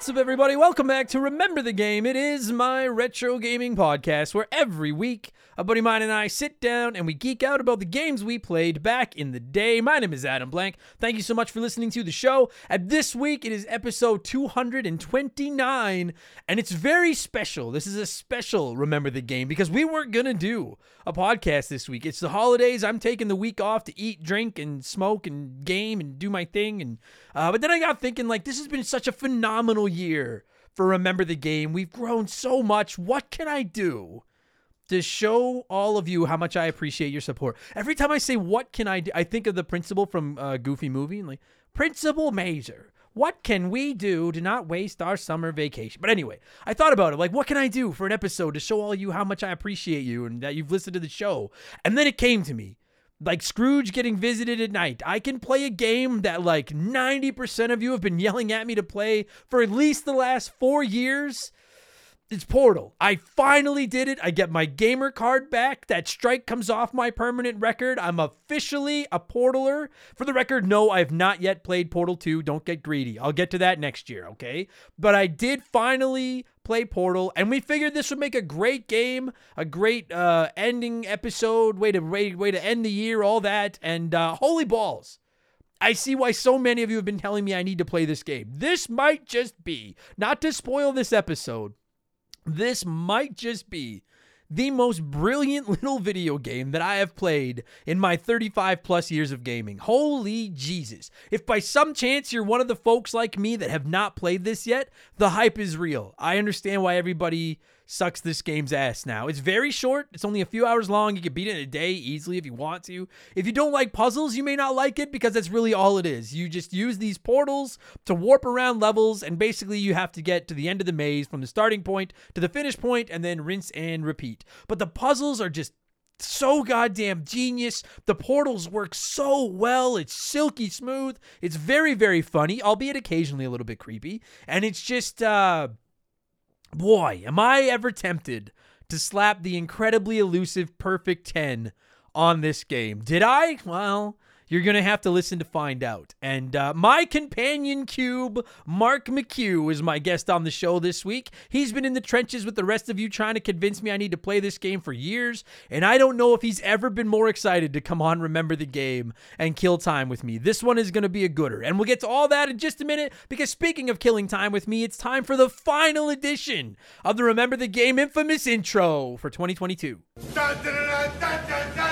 What's up, everybody? Welcome back to Remember the Game. It is my retro gaming podcast where every week a buddy of mine and I sit down and we geek out about the games we played back in the day. My name is Adam Blank. Thank you so much for listening to the show. And this week it is episode 229, and it's very special. This is a special Remember the Game because we weren't going to do a podcast this week. It's the holidays. I'm taking the week off to eat, drink, and smoke and game and do my thing. And uh, but then I got thinking, like, this has been such a phenomenal year for Remember the Game. We've grown so much. What can I do? to show all of you how much I appreciate your support. Every time I say what can I do, I think of the principal from uh, Goofy movie, and like Principal Mazur. What can we do to not waste our summer vacation? But anyway, I thought about it. Like, what can I do for an episode to show all you how much I appreciate you and that you've listened to the show? And then it came to me like Scrooge getting visited at night. I can play a game that like 90% of you have been yelling at me to play for at least the last four years. It's Portal. I finally did it. I get my gamer card back. That strike comes off my permanent record. I'm officially a Portaler. For the record, no, I have not yet played Portal 2. Don't get greedy. I'll get to that next year, okay? But I did finally play Portal, and we figured this would make a great game, a great uh, ending episode, way to way, way to end the year, all that. And uh, holy balls. I see why so many of you have been telling me I need to play this game. This might just be, not to spoil this episode, this might just be the most brilliant little video game that I have played in my 35 plus years of gaming. Holy Jesus. If by some chance you're one of the folks like me that have not played this yet, the hype is real. I understand why everybody sucks this game's ass now. It's very short. It's only a few hours long. You can beat it in a day easily if you want to. If you don't like puzzles, you may not like it because that's really all it is. You just use these portals to warp around levels and basically you have to get to the end of the maze from the starting point to the finish point and then rinse and repeat. But the puzzles are just so goddamn genius. The portals work so well. It's silky smooth. It's very, very funny, albeit occasionally a little bit creepy. And it's just, uh, boy, am I ever tempted to slap the incredibly elusive perfect 10 on this game. Did I? Well, you're going to have to listen to find out. And uh, my companion cube, Mark McHugh, is my guest on the show this week. He's been in the trenches with the rest of you trying to convince me I need to play this game for years. And I don't know if he's ever been more excited to come on Remember the Game and kill time with me. This one is going to be a gooder. And we'll get to all that in just a minute because speaking of killing time with me, it's time for the final edition of the Remember the Game infamous intro for 2022. Dun, dun, dun,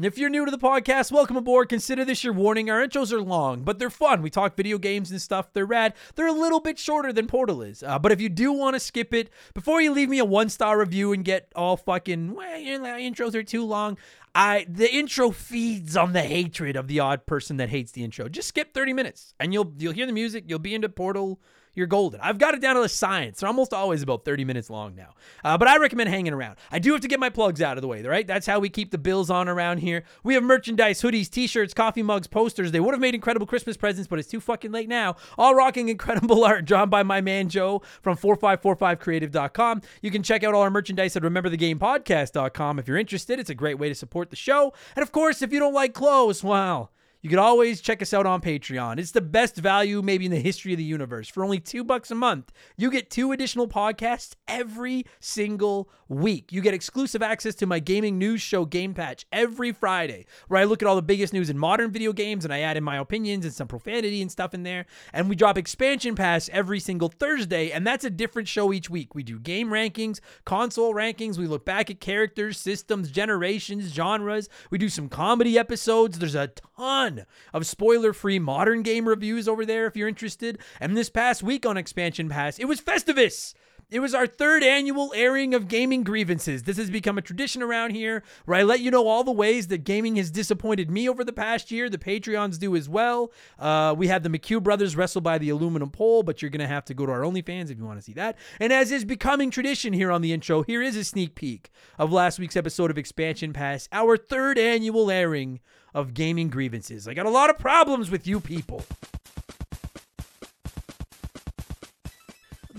if you're new to the podcast, welcome aboard. Consider this your warning. Our intros are long, but they're fun. We talk video games and stuff. They're rad. They're a little bit shorter than Portal is. Uh, but if you do want to skip it, before you leave me a one star review and get all fucking, well, your intros are too long, I the intro feeds on the hatred of the odd person that hates the intro. Just skip 30 minutes and you'll you'll hear the music, you'll be into Portal you're golden. I've got it down to the science. They're almost always about 30 minutes long now. Uh, but I recommend hanging around. I do have to get my plugs out of the way, right? That's how we keep the bills on around here. We have merchandise, hoodies, t-shirts, coffee mugs, posters. They would have made incredible Christmas presents, but it's too fucking late now. All rocking incredible art drawn by my man Joe from 4545creative.com. You can check out all our merchandise at rememberthegamepodcast.com if you're interested. It's a great way to support the show. And of course, if you don't like clothes, well, you can always check us out on Patreon. It's the best value maybe in the history of the universe. For only two bucks a month, you get two additional podcasts every single week. You get exclusive access to my gaming news show, Game Patch, every Friday, where I look at all the biggest news in modern video games and I add in my opinions and some profanity and stuff in there. And we drop Expansion Pass every single Thursday, and that's a different show each week. We do game rankings, console rankings. We look back at characters, systems, generations, genres. We do some comedy episodes. There's a ton ton of spoiler free modern game reviews over there if you're interested. And this past week on Expansion Pass, it was Festivus. It was our third annual airing of gaming grievances. This has become a tradition around here where I let you know all the ways that gaming has disappointed me over the past year. The Patreons do as well. Uh, we had the McHugh brothers wrestle by the aluminum pole, but you're going to have to go to our OnlyFans if you want to see that. And as is becoming tradition here on the intro, here is a sneak peek of last week's episode of Expansion Pass, our third annual airing of gaming grievances. I got a lot of problems with you people.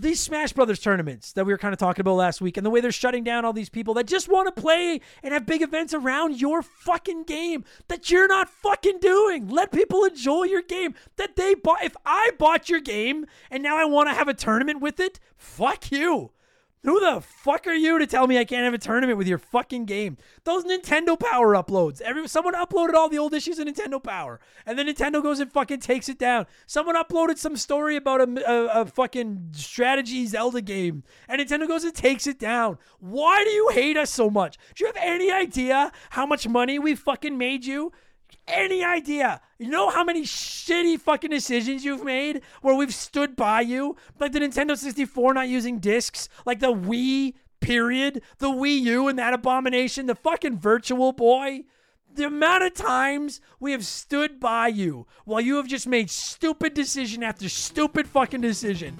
these Smash Brothers tournaments that we were kind of talking about last week, and the way they're shutting down all these people that just want to play and have big events around your fucking game that you're not fucking doing. Let people enjoy your game that they bought. If I bought your game and now I want to have a tournament with it, fuck you. Who the fuck are you to tell me I can't have a tournament with your fucking game? Those Nintendo Power uploads. Every someone uploaded all the old issues of Nintendo Power, and then Nintendo goes and fucking takes it down. Someone uploaded some story about a, a, a fucking strategy Zelda game, and Nintendo goes and takes it down. Why do you hate us so much? Do you have any idea how much money we fucking made you? Any idea. You know how many shitty fucking decisions you've made where we've stood by you? Like the Nintendo 64 not using discs, like the Wii period, the Wii U and that abomination, the fucking Virtual Boy. The amount of times we have stood by you while you have just made stupid decision after stupid fucking decision.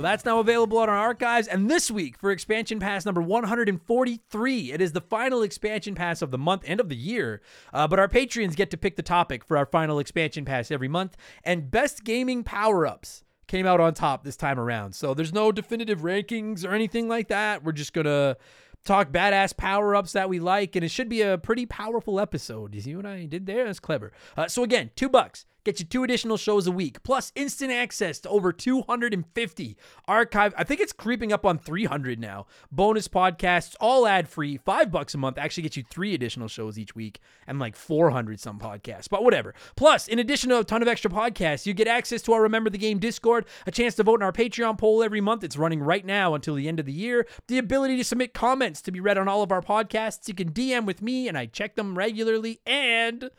So that's now available on our archives. And this week for expansion pass number 143, it is the final expansion pass of the month and of the year. Uh, but our Patreons get to pick the topic for our final expansion pass every month. And best gaming power ups came out on top this time around. So there's no definitive rankings or anything like that. We're just going to talk badass power ups that we like, and it should be a pretty powerful episode. You see what I did there? That's clever. Uh, so, again, two bucks. Get you two additional shows a week, plus instant access to over 250 archive. I think it's creeping up on 300 now. Bonus podcasts, all ad free, five bucks a month. Actually, get you three additional shows each week, and like 400 some podcasts. But whatever. Plus, in addition to a ton of extra podcasts, you get access to our Remember the Game Discord, a chance to vote in our Patreon poll every month. It's running right now until the end of the year. The ability to submit comments to be read on all of our podcasts. You can DM with me, and I check them regularly. And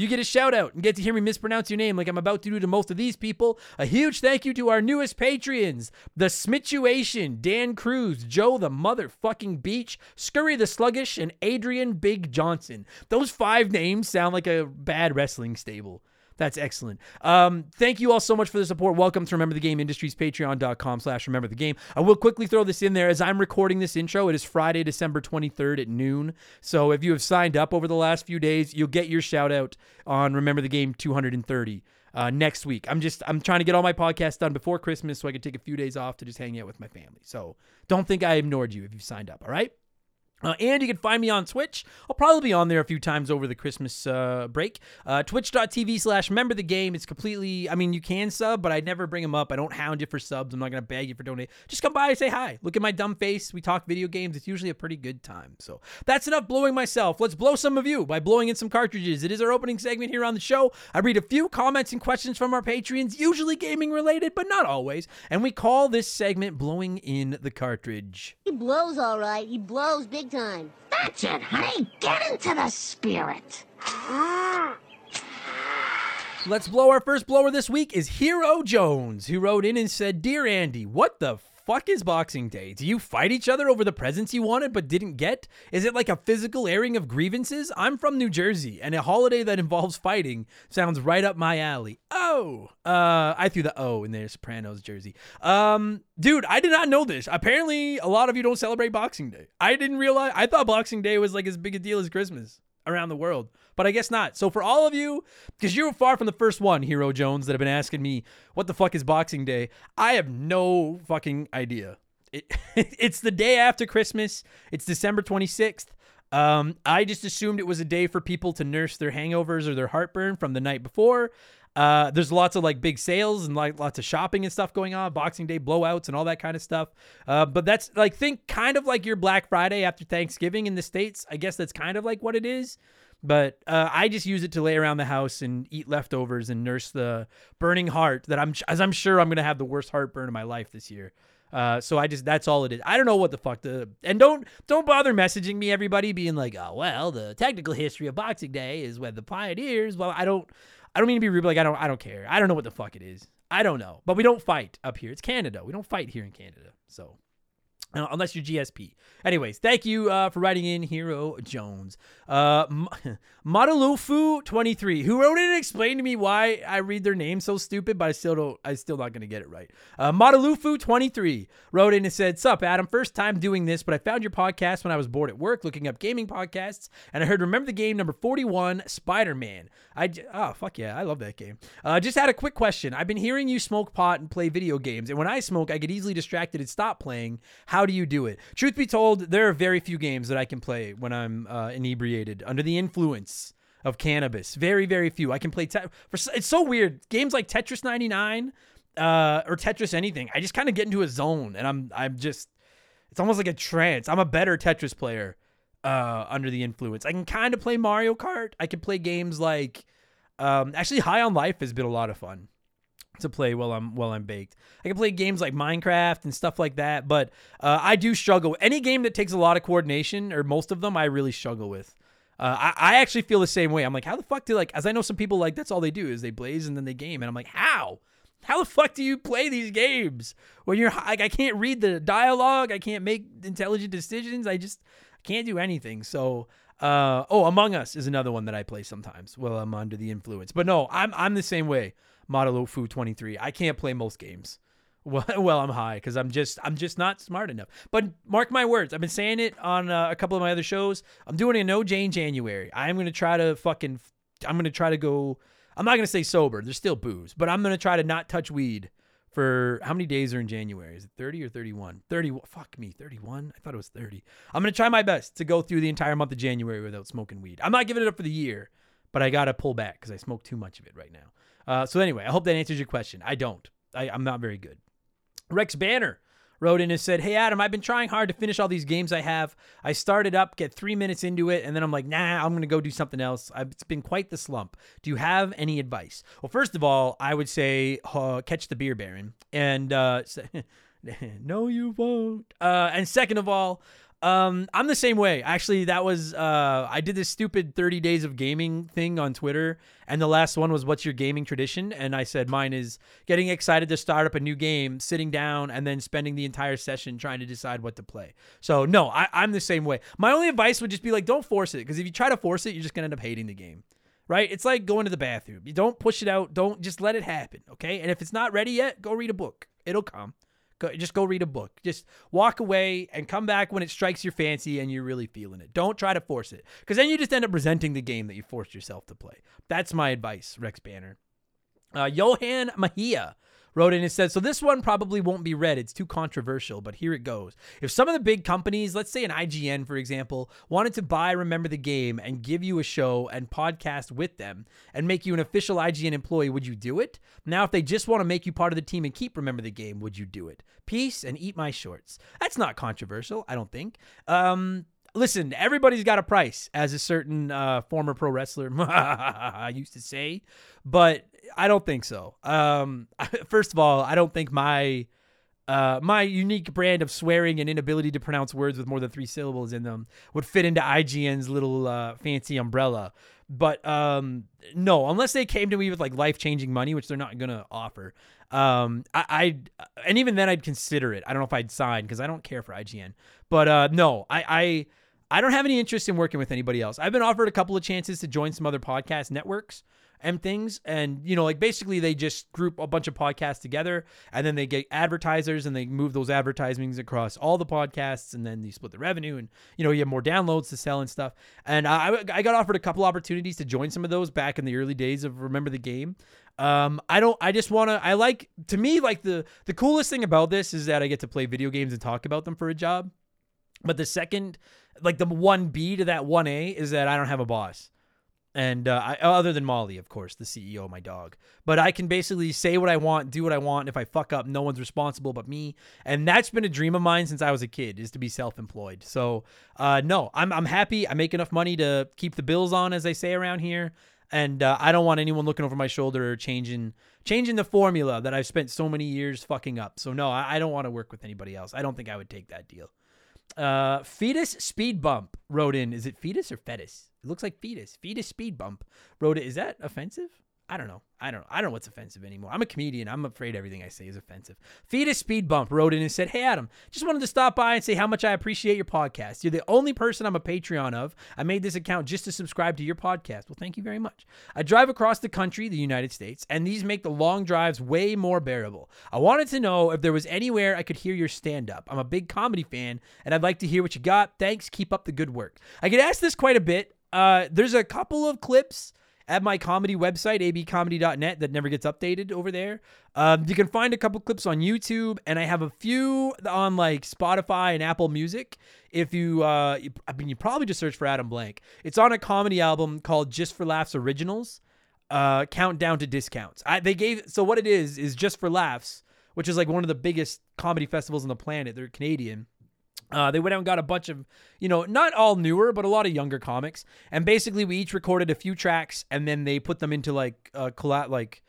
you get a shout out and get to hear me mispronounce your name like I'm about to do to most of these people. A huge thank you to our newest Patreons The Smituation, Dan Cruz, Joe the Motherfucking Beach, Scurry the Sluggish, and Adrian Big Johnson. Those five names sound like a bad wrestling stable. That's excellent. Um, thank you all so much for the support. Welcome to Remember the Game Industries, patreon.com slash remember the game. I will quickly throw this in there as I'm recording this intro. It is Friday, December 23rd at noon. So if you have signed up over the last few days, you'll get your shout out on Remember the Game 230. Uh, next week. I'm just I'm trying to get all my podcasts done before Christmas so I can take a few days off to just hang out with my family. So don't think I ignored you if you signed up. All right. Uh, and you can find me on Twitch. I'll probably be on there a few times over the Christmas uh, break. Uh, Twitch.tv slash remember the game. It's completely, I mean, you can sub, but I never bring them up. I don't hound you for subs. I'm not going to beg you for donate. Just come by and say hi. Look at my dumb face. We talk video games. It's usually a pretty good time. So that's enough blowing myself. Let's blow some of you by blowing in some cartridges. It is our opening segment here on the show. I read a few comments and questions from our Patreons, usually gaming related, but not always. And we call this segment Blowing in the Cartridge. He blows all right. He blows big time. That's it, honey. Get into the spirit. Let's blow. Our first blower this week is Hero Jones, who wrote in and said, Dear Andy, what the fuck is Boxing Day? Do you fight each other over the presents you wanted but didn't get? Is it like a physical airing of grievances? I'm from New Jersey, and a holiday that involves fighting sounds right up my alley. Oh, uh, I threw the O in there, Sopranos jersey. Um, dude, I did not know this. Apparently, a lot of you don't celebrate Boxing Day. I didn't realize. I thought Boxing Day was like as big a deal as Christmas around the world, but I guess not. So for all of you, because you're far from the first one, Hero Jones, that have been asking me what the fuck is Boxing Day, I have no fucking idea. It, it's the day after Christmas. It's December 26th. Um, I just assumed it was a day for people to nurse their hangovers or their heartburn from the night before. Uh, there's lots of like big sales and like lots of shopping and stuff going on, Boxing Day blowouts and all that kind of stuff. Uh, but that's like think kind of like your Black Friday after Thanksgiving in the states. I guess that's kind of like what it is. But uh, I just use it to lay around the house and eat leftovers and nurse the burning heart that I'm as I'm sure I'm gonna have the worst heartburn of my life this year. Uh, so I just that's all it is. I don't know what the fuck the and don't don't bother messaging me everybody being like, oh well, the technical history of Boxing Day is when the pioneers. Well, I don't I don't mean to be rude, like I don't I don't care. I don't know what the fuck it is. I don't know. But we don't fight up here. It's Canada. We don't fight here in Canada. So Uh, unless you're GSP. Anyways, thank you uh, for writing in, Hero Jones. Uh, M- Madalufu23, who wrote in and explained to me why I read their name so stupid, but I still don't, I still not going to get it right. Uh, Madalufu23 wrote in and said, Sup, Adam, first time doing this, but I found your podcast when I was bored at work looking up gaming podcasts, and I heard Remember the Game number 41, Spider Man. I, j- oh, fuck yeah, I love that game. Uh, just had a quick question. I've been hearing you smoke pot and play video games, and when I smoke, I get easily distracted and stop playing. How do you do it? Truth be told, there are very few games that I can play when I'm uh, inebriated, under the influence of cannabis. Very, very few. I can play. Te- for, it's so weird. Games like Tetris 99 uh, or Tetris anything, I just kind of get into a zone, and I'm I'm just. It's almost like a trance. I'm a better Tetris player uh, under the influence. I can kind of play Mario Kart. I can play games like. Um, actually, High on Life has been a lot of fun to play while I'm while I'm baked. I can play games like Minecraft and stuff like that, but uh, I do struggle. Any game that takes a lot of coordination, or most of them, I really struggle with. Uh, I, I actually feel the same way. I'm like, how the fuck do like? As I know some people like that's all they do is they blaze and then they game, and I'm like, how? How the fuck do you play these games when you're like I can't read the dialogue, I can't make intelligent decisions, I just can't do anything. So, uh, oh, Among Us is another one that I play sometimes while I'm under the influence. But no, I'm I'm the same way. Model Fu 23. I can't play most games Well, while I'm high because I'm just I'm just not smart enough. But mark my words, I've been saying it on uh, a couple of my other shows. I'm doing a no Jane January. I'm gonna try to fucking I'm gonna try to go. I'm not gonna say sober. There's still booze, but I'm gonna try to not touch weed for how many days are in January? Is it 30 or 31? 30. Fuck me, 31. I thought it was 30. I'm gonna try my best to go through the entire month of January without smoking weed. I'm not giving it up for the year, but I gotta pull back because I smoke too much of it right now. Uh, so anyway, I hope that answers your question. I don't. I, I'm not very good. Rex Banner wrote in and said, Hey, Adam, I've been trying hard to finish all these games I have. I started up, get three minutes into it, and then I'm like, nah, I'm going to go do something else. I've, it's been quite the slump. Do you have any advice? Well, first of all, I would say uh, catch the beer baron. And uh, no, you won't. Uh, and second of all, um, I'm the same way. Actually, that was uh, I did this stupid 30 days of gaming thing on Twitter, and the last one was what's your gaming tradition? And I said mine is getting excited to start up a new game, sitting down, and then spending the entire session trying to decide what to play. So no, I, I'm the same way. My only advice would just be like, don't force it, because if you try to force it, you're just gonna end up hating the game. Right? It's like going to the bathroom. You don't push it out. Don't just let it happen. Okay. And if it's not ready yet, go read a book. It'll come. Go, just go read a book. Just walk away and come back when it strikes your fancy and you're really feeling it. Don't try to force it because then you just end up resenting the game that you forced yourself to play. That's my advice, Rex Banner. Uh, Johan Mahia wrote in and said, So this one probably won't be read. It's too controversial, but here it goes. If some of the big companies, let's say an IGN, for example, wanted to buy Remember the Game and give you a show and podcast with them and make you an official IGN employee, would you do it? Now, if they just want to make you part of the team and keep Remember the Game, would you do it? Peace and eat my shorts. That's not controversial, I don't think. Um, listen, everybody's got a price, as a certain uh, former pro wrestler used to say, but I don't think so. Um, first of all, I don't think my uh, my unique brand of swearing and inability to pronounce words with more than three syllables in them would fit into IGN's little uh, fancy umbrella. But um, no, unless they came to me with like life changing money, which they're not gonna offer. Um, I, I and even then I'd consider it. I don't know if I'd sign because I don't care for IGN. But uh, no, I, I I don't have any interest in working with anybody else. I've been offered a couple of chances to join some other podcast networks and things and you know like basically they just group a bunch of podcasts together and then they get advertisers and they move those advertisements across all the podcasts and then you split the revenue and you know you have more downloads to sell and stuff and i, I got offered a couple opportunities to join some of those back in the early days of remember the game um, I don't. I just want to. I like to me like the the coolest thing about this is that I get to play video games and talk about them for a job. But the second, like the one B to that one A, is that I don't have a boss, and uh, I, other than Molly, of course, the CEO, my dog. But I can basically say what I want, do what I want. If I fuck up, no one's responsible but me, and that's been a dream of mine since I was a kid, is to be self-employed. So, uh, no, I'm I'm happy. I make enough money to keep the bills on, as they say around here, and uh, I don't want anyone looking over my shoulder or changing changing the formula that I've spent so many years fucking up. So no, I, I don't want to work with anybody else. I don't think I would take that deal. Uh, fetus speed bump wrote in. Is it fetus or fetus? It looks like fetus. Fetus speed bump wrote it. Is that offensive? I don't know. I don't know. I don't know what's offensive anymore. I'm a comedian. I'm afraid everything I say is offensive. Fetus Speed Bump wrote in and said, Hey, Adam, just wanted to stop by and say how much I appreciate your podcast. You're the only person I'm a Patreon of. I made this account just to subscribe to your podcast. Well, thank you very much. I drive across the country, the United States, and these make the long drives way more bearable. I wanted to know if there was anywhere I could hear your stand up. I'm a big comedy fan, and I'd like to hear what you got. Thanks. Keep up the good work. I get asked this quite a bit. Uh, there's a couple of clips at my comedy website, abcomedy.net, that never gets updated over there. Um, you can find a couple clips on YouTube, and I have a few on like Spotify and Apple Music. If you, uh, I mean, you probably just search for Adam Blank. It's on a comedy album called Just for Laughs Originals. Uh, countdown to discounts. I, they gave so what it is is Just for Laughs, which is like one of the biggest comedy festivals on the planet. They're Canadian. Uh, they went out and got a bunch of, you know, not all newer, but a lot of younger comics. And basically, we each recorded a few tracks, and then they put them into like uh, colla- like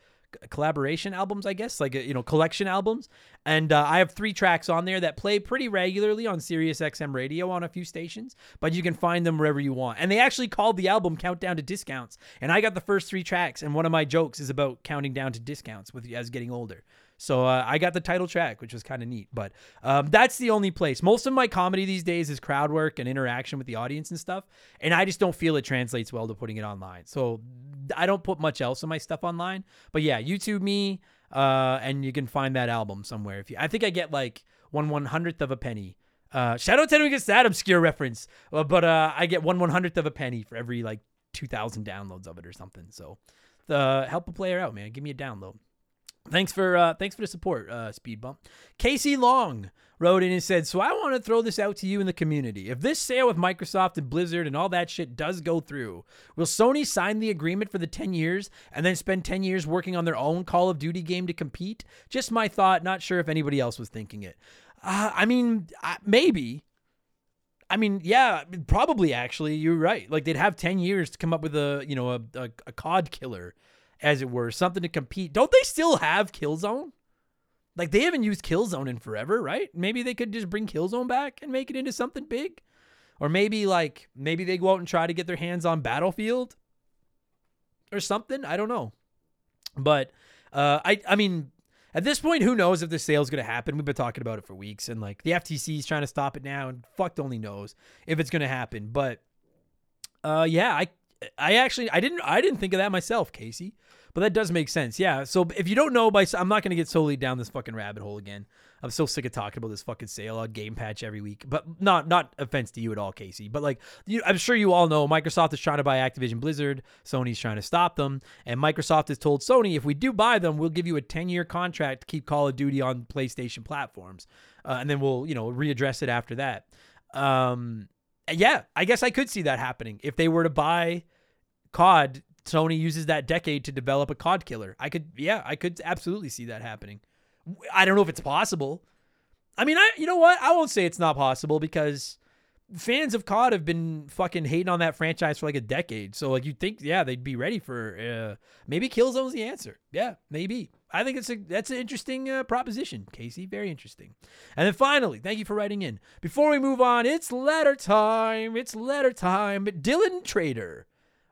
collaboration albums, I guess, like you know, collection albums. And uh, I have three tracks on there that play pretty regularly on Sirius XM radio on a few stations, but you can find them wherever you want. And they actually called the album "Countdown to Discounts," and I got the first three tracks. And one of my jokes is about counting down to discounts with as getting older. So uh, I got the title track, which was kind of neat. But um, that's the only place. Most of my comedy these days is crowd work and interaction with the audience and stuff. And I just don't feel it translates well to putting it online. So I don't put much else of my stuff online. But yeah, YouTube me, uh, and you can find that album somewhere. If you, I think I get like one one hundredth of a penny. Uh, shout out to anyone gets that obscure reference. Uh, but uh, I get one one hundredth of a penny for every like two thousand downloads of it or something. So the help a player out, man. Give me a download. Thanks for uh, thanks for the support, uh, Speed Bump. Casey Long wrote in and said, "So I want to throw this out to you in the community. If this sale with Microsoft and Blizzard and all that shit does go through, will Sony sign the agreement for the 10 years and then spend 10 years working on their own Call of Duty game to compete? Just my thought. Not sure if anybody else was thinking it. Uh, I mean, uh, maybe." I mean, yeah, probably actually, you're right. Like they'd have 10 years to come up with a, you know, a, a, a COD killer as it were, something to compete. Don't they still have Killzone? Like they haven't used Killzone in forever, right? Maybe they could just bring Killzone back and make it into something big. Or maybe like maybe they go out and try to get their hands on Battlefield or something. I don't know. But uh, I I mean at this point, who knows if the sale's gonna happen? We've been talking about it for weeks, and like the FTC is trying to stop it now, and fucked only knows if it's gonna happen. But uh, yeah, I I actually I didn't I didn't think of that myself, Casey. But that does make sense. Yeah. So if you don't know by I'm not going to get solely down this fucking rabbit hole again. I'm so sick of talking about this fucking sale on Game Patch every week. But not not offense to you at all, Casey. But like you, I'm sure you all know Microsoft is trying to buy Activision Blizzard. Sony's trying to stop them, and Microsoft has told Sony if we do buy them, we'll give you a 10 year contract to keep Call of Duty on PlayStation platforms, uh, and then we'll you know readdress it after that. Um, yeah, I guess I could see that happening if they were to buy COD Sony uses that decade to develop a COD killer. I could, yeah, I could absolutely see that happening. I don't know if it's possible. I mean, I, you know what? I won't say it's not possible because fans of COD have been fucking hating on that franchise for like a decade. So like, you'd think, yeah, they'd be ready for uh, maybe Killzone's the answer. Yeah, maybe. I think it's a that's an interesting uh, proposition, Casey. Very interesting. And then finally, thank you for writing in. Before we move on, it's letter time. It's letter time. Dylan Trader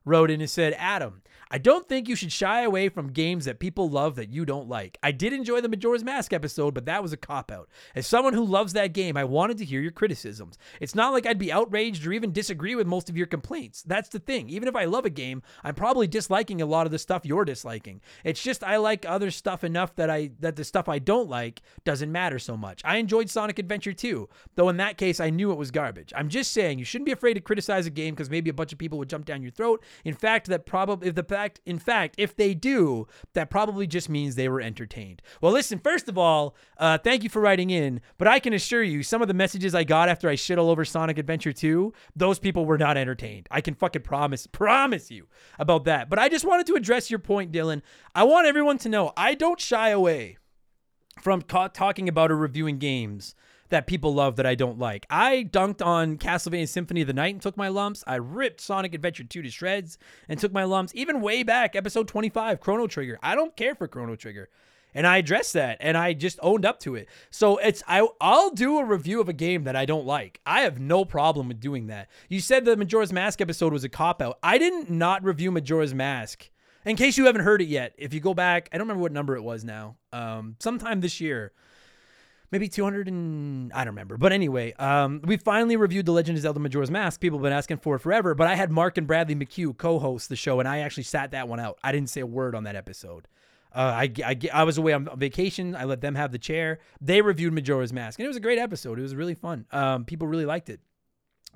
wrote in and said, Adam, I don't think you should shy away from games that people love that you don't like. I did enjoy the Majora's Mask episode, but that was a cop out. As someone who loves that game, I wanted to hear your criticisms. It's not like I'd be outraged or even disagree with most of your complaints. That's the thing. Even if I love a game, I'm probably disliking a lot of the stuff you're disliking. It's just I like other stuff enough that I that the stuff I don't like doesn't matter so much. I enjoyed Sonic Adventure 2, though in that case I knew it was garbage. I'm just saying you shouldn't be afraid to criticize a game because maybe a bunch of people would jump down your throat. In fact, that probably if the fact in fact, if they do, that probably just means they were entertained. Well, listen, first of all, uh, thank you for writing in, but I can assure you, some of the messages I got after I shit all over Sonic Adventure 2, those people were not entertained. I can fucking promise, promise you about that. But I just wanted to address your point, Dylan. I want everyone to know I don't shy away from ca- talking about or reviewing games that people love that I don't like. I dunked on Castlevania Symphony of the Night and took my lumps. I ripped Sonic Adventure 2 to shreds and took my lumps. Even way back, episode 25, Chrono Trigger. I don't care for Chrono Trigger. And I addressed that and I just owned up to it. So it's I I'll do a review of a game that I don't like. I have no problem with doing that. You said the Majora's Mask episode was a cop out. I didn't not review Majora's Mask In case you haven't heard it yet, if you go back, I don't remember what number it was now. Um, sometime this year, maybe 200 and I don't remember. But anyway, um, we finally reviewed The Legend of Zelda Majora's Mask. People have been asking for it forever, but I had Mark and Bradley McHugh co-host the show, and I actually sat that one out. I didn't say a word on that episode. Uh, I, I, I was away on vacation. I let them have the chair. They reviewed Majora's Mask, and it was a great episode. It was really fun. Um, people really liked it.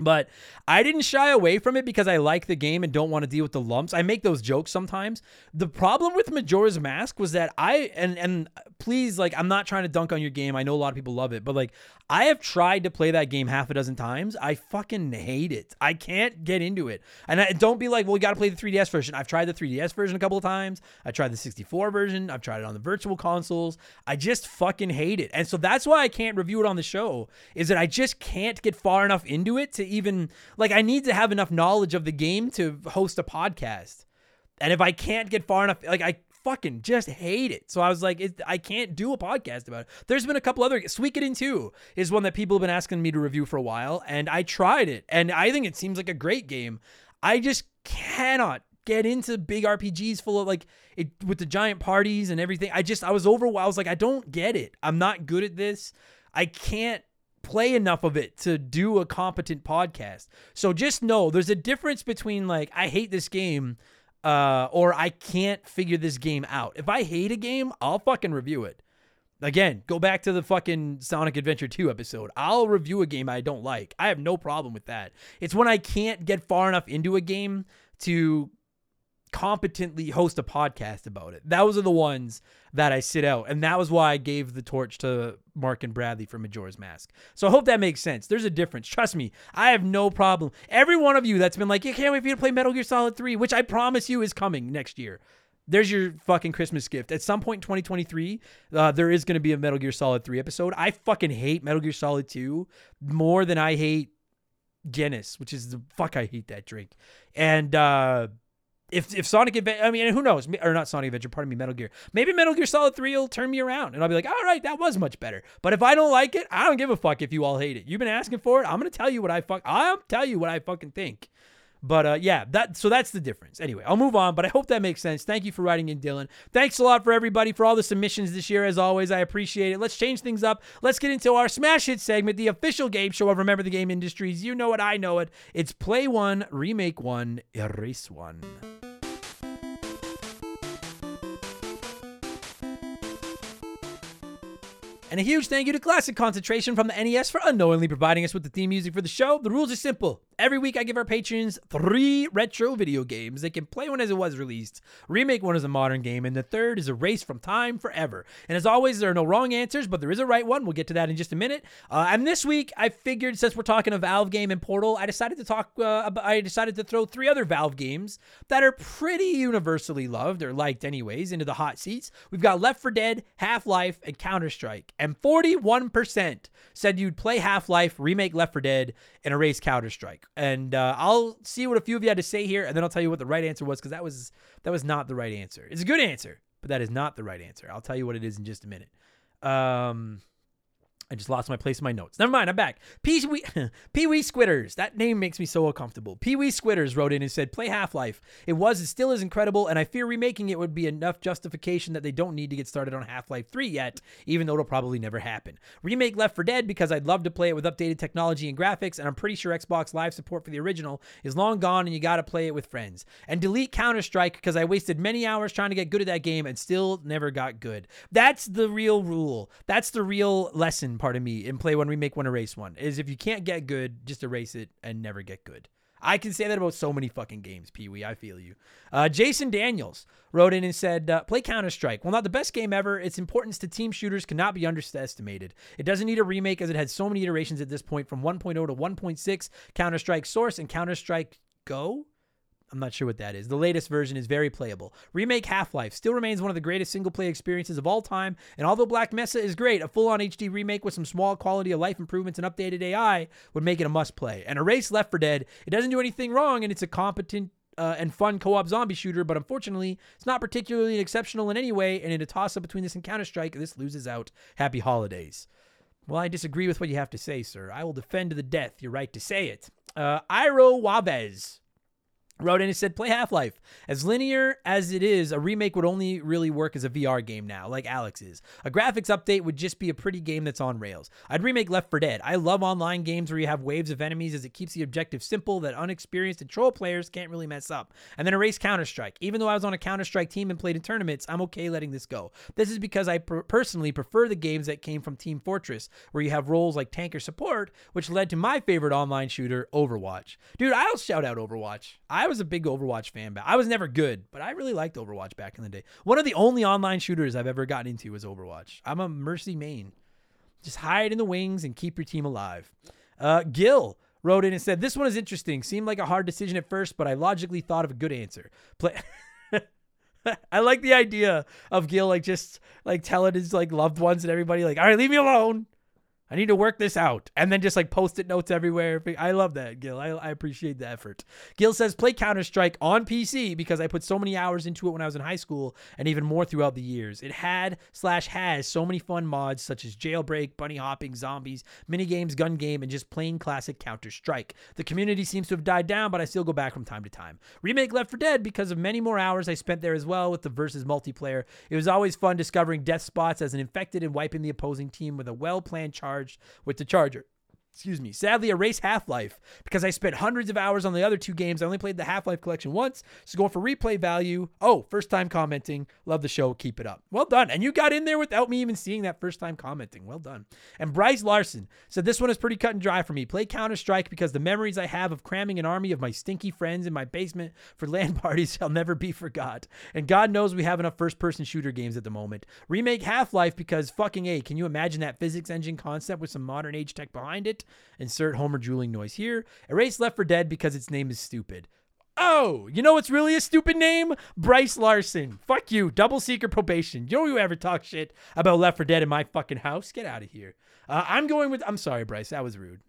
But I didn't shy away from it because I like the game and don't want to deal with the lumps. I make those jokes sometimes. The problem with Majora's Mask was that I and and please like I'm not trying to dunk on your game. I know a lot of people love it, but like I have tried to play that game half a dozen times. I fucking hate it. I can't get into it. And I, don't be like, "Well, you got to play the 3DS version." I've tried the 3DS version a couple of times. I tried the 64 version. I've tried it on the virtual consoles. I just fucking hate it. And so that's why I can't review it on the show is that I just can't get far enough into it to even like I need to have enough knowledge of the game to host a podcast. And if I can't get far enough, like I fucking just hate it. So I was like, it, I can't do a podcast about it. There's been a couple other Suikoden 2 is one that people have been asking me to review for a while, and I tried it, and I think it seems like a great game. I just cannot get into big RPGs full of like it with the giant parties and everything. I just I was overwhelmed. I was like, I don't get it. I'm not good at this. I can't play enough of it to do a competent podcast. So just know there's a difference between like I hate this game uh, or I can't figure this game out. If I hate a game, I'll fucking review it. Again, go back to the fucking Sonic Adventure 2 episode. I'll review a game I don't like. I have no problem with that. It's when I can't get far enough into a game to competently host a podcast about it. Those are the ones that I sit out. And that was why I gave the torch to Mark and Bradley for Majora's Mask. So I hope that makes sense. There's a difference. Trust me, I have no problem. Every one of you that's been like, you can't wait for you to play Metal Gear Solid 3, which I promise you is coming next year. There's your fucking Christmas gift. At some point in 2023, uh, there is going to be a Metal Gear Solid 3 episode. I fucking hate Metal Gear Solid 2 more than I hate Guinness, which is the fuck I hate that drink. And uh if if Sonic Adventure, I mean, who knows? Or not Sonic Adventure, pardon me, Metal Gear. Maybe Metal Gear Solid 3 will turn me around and I'll be like, all right, that was much better. But if I don't like it, I don't give a fuck if you all hate it. You've been asking for it. I'm gonna tell you what I fuck I'll tell you what I fucking think. But uh, yeah, that so that's the difference. Anyway, I'll move on, but I hope that makes sense. Thank you for writing in, Dylan. Thanks a lot for everybody for all the submissions this year. As always, I appreciate it. Let's change things up. Let's get into our smash hit segment, the official game show of Remember the Game Industries. You know it, I know it. It's play one, remake one, erase one. And a huge thank you to Classic Concentration from the NES for unknowingly providing us with the theme music for the show. The rules are simple. Every week, I give our patrons three retro video games. They can play one as it was released, remake one as a modern game, and the third is a race from time forever. And as always, there are no wrong answers, but there is a right one. We'll get to that in just a minute. Uh, and this week, I figured since we're talking a Valve game and Portal, I decided to talk. Uh, I decided to throw three other Valve games that are pretty universally loved or liked, anyways, into the hot seats. We've got Left 4 Dead, Half Life, and Counter Strike. And 41% said you'd play Half Life, remake Left 4 Dead, and erase Counter Strike and uh, I'll see what a few of you had to say here, and then I'll tell you what the right answer was because that was that was not the right answer. It's a good answer, but that is not the right answer. I'll tell you what it is in just a minute. Um, I just lost my place in my notes. Never mind, I'm back. Pee Wee Squitters. That name makes me so uncomfortable. Pee Wee Squitters wrote in and said, "Play Half Life. It was, it still is incredible, and I fear remaking it would be enough justification that they don't need to get started on Half Life 3 yet, even though it'll probably never happen. Remake Left 4 Dead because I'd love to play it with updated technology and graphics, and I'm pretty sure Xbox Live support for the original is long gone, and you got to play it with friends. And delete Counter Strike because I wasted many hours trying to get good at that game and still never got good. That's the real rule. That's the real lesson, part of me, in play one, remake one, erase one. Is if you can't get good, just erase it and never get good. I can say that about so many fucking games, Pee Wee. I feel you. Uh, Jason Daniels wrote in and said, uh, Play Counter Strike. Well, not the best game ever, its importance to team shooters cannot be underestimated. It doesn't need a remake as it had so many iterations at this point from 1.0 to 1.6, Counter Strike Source and Counter Strike Go. I'm not sure what that is. The latest version is very playable. Remake Half Life still remains one of the greatest single player experiences of all time, and although Black Mesa is great, a full on HD remake with some small quality of life improvements and updated AI would make it a must play. And Erase Left 4 Dead, it doesn't do anything wrong, and it's a competent uh, and fun co-op zombie shooter, but unfortunately, it's not particularly exceptional in any way. And in a toss-up between this and Counter Strike, this loses out. Happy holidays. Well, I disagree with what you have to say, sir. I will defend to the death your right to say it. Uh, Iro Wabez wrote in and said, Play Half Life. As linear as it is, a remake would only really work as a VR game now, like Alyx is. A graphics update would just be a pretty game that's on rails. I'd remake Left 4 Dead. I love online games where you have waves of enemies as it keeps the objective simple that unexperienced and troll players can't really mess up. And then erase Counter Strike. Even though I was on a Counter Strike team and played in tournaments, I'm okay letting this go. This is because I per- personally prefer the games that came from Team Fortress, where you have roles like tank or support, which led to my favorite online shooter, Overwatch. Dude, I'll shout out Overwatch. I was a big Overwatch fan. Back. I was never good, but I really liked Overwatch back in the day. One of the only online shooters I've ever gotten into was Overwatch. I'm a Mercy main. Just hide in the wings and keep your team alive. Uh, Gil wrote in and said, This one is interesting. Seemed like a hard decision at first, but I logically thought of a good answer. Play. I like the idea of Gil like just like telling his like loved ones and everybody like, all right, leave me alone. I need to work this out. And then just like post it notes everywhere. I love that, Gil. I, I appreciate the effort. Gil says, play Counter Strike on PC because I put so many hours into it when I was in high school and even more throughout the years. It had slash has so many fun mods such as jailbreak, bunny hopping, zombies, mini games, gun game, and just plain classic Counter Strike. The community seems to have died down, but I still go back from time to time. Remake Left 4 Dead because of many more hours I spent there as well with the versus multiplayer. It was always fun discovering death spots as an infected and wiping the opposing team with a well planned charge with the Charger. Excuse me. Sadly, erase Half Life because I spent hundreds of hours on the other two games. I only played the Half Life collection once, so going for replay value. Oh, first time commenting. Love the show. Keep it up. Well done. And you got in there without me even seeing that first time commenting. Well done. And Bryce Larson said this one is pretty cut and dry for me. Play Counter Strike because the memories I have of cramming an army of my stinky friends in my basement for LAN parties shall never be forgot. And God knows we have enough first person shooter games at the moment. Remake Half Life because fucking A, can you imagine that physics engine concept with some modern age tech behind it? Insert Homer drooling noise here. Erase Left 4 Dead because its name is stupid. Oh, you know what's really a stupid name? Bryce Larson. Fuck you. Double secret probation. You know you ever talk shit about Left 4 Dead in my fucking house? Get out of here. Uh, I'm going with. I'm sorry, Bryce. That was rude.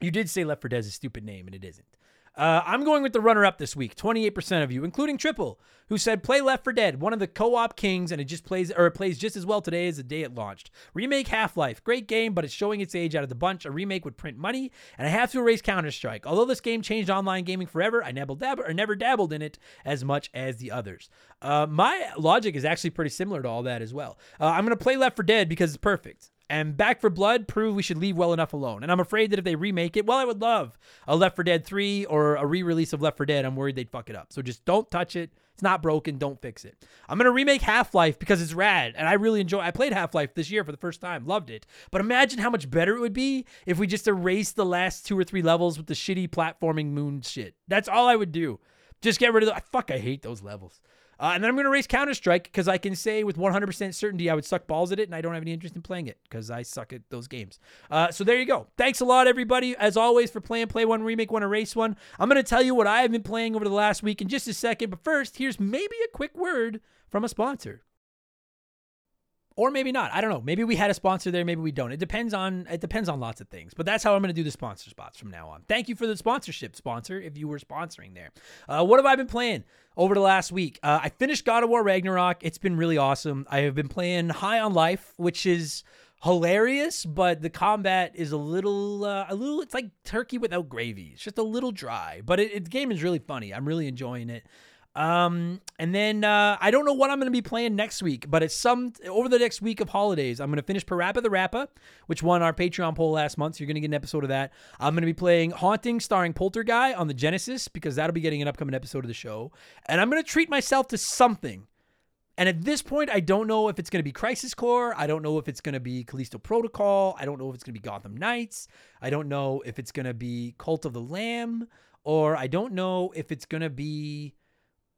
You did say Left 4 Dead is a stupid name, and it isn't. Uh, I'm going with the runner up this week. 28% of you, including Triple, who said play Left 4 Dead, one of the co-op kings, and it just plays or it plays just as well today as the day it launched. Remake Half Life, great game, but it's showing its age out of the bunch. A remake would print money, and I have to erase Counter Strike. Although this game changed online gaming forever, I never dabbled or never dabbled in it as much as the others. Uh, my logic is actually pretty similar to all that as well. Uh, I'm gonna play Left 4 Dead because it's perfect. And Back 4 Blood prove we should leave well enough alone. And I'm afraid that if they remake it, well, I would love a Left 4 Dead 3 or a re-release of Left 4 Dead. I'm worried they'd fuck it up. So just don't touch it. It's not broken. Don't fix it. I'm gonna remake Half Life because it's rad, and I really enjoy. I played Half Life this year for the first time, loved it. But imagine how much better it would be if we just erased the last two or three levels with the shitty platforming moon shit. That's all I would do. Just get rid of the. Fuck, I hate those levels. Uh, and then I'm going to race Counter Strike because I can say with 100% certainty I would suck balls at it, and I don't have any interest in playing it because I suck at those games. Uh, so there you go. Thanks a lot, everybody, as always, for playing Play One, Remake One, Erase One. I'm going to tell you what I have been playing over the last week in just a second, but first, here's maybe a quick word from a sponsor or maybe not. I don't know. Maybe we had a sponsor there, maybe we don't. It depends on it depends on lots of things. But that's how I'm going to do the sponsor spots from now on. Thank you for the sponsorship, sponsor, if you were sponsoring there. Uh, what have I been playing over the last week? Uh, I finished God of War Ragnarok. It's been really awesome. I have been playing High on Life, which is hilarious, but the combat is a little uh, a little. It's like turkey without gravy. It's just a little dry, but it, it, the game is really funny. I'm really enjoying it. Um, and then uh, I don't know what I'm going to be playing next week, but it's some over the next week of holidays. I'm going to finish PaRappa the Rapper, which won our Patreon poll last month. So you're going to get an episode of that. I'm going to be playing Haunting, starring Poltergeist on the Genesis because that'll be getting an upcoming episode of the show. And I'm going to treat myself to something. And at this point, I don't know if it's going to be Crisis Core. I don't know if it's going to be Callisto Protocol. I don't know if it's going to be Gotham Knights. I don't know if it's going to be Cult of the Lamb. Or I don't know if it's going to be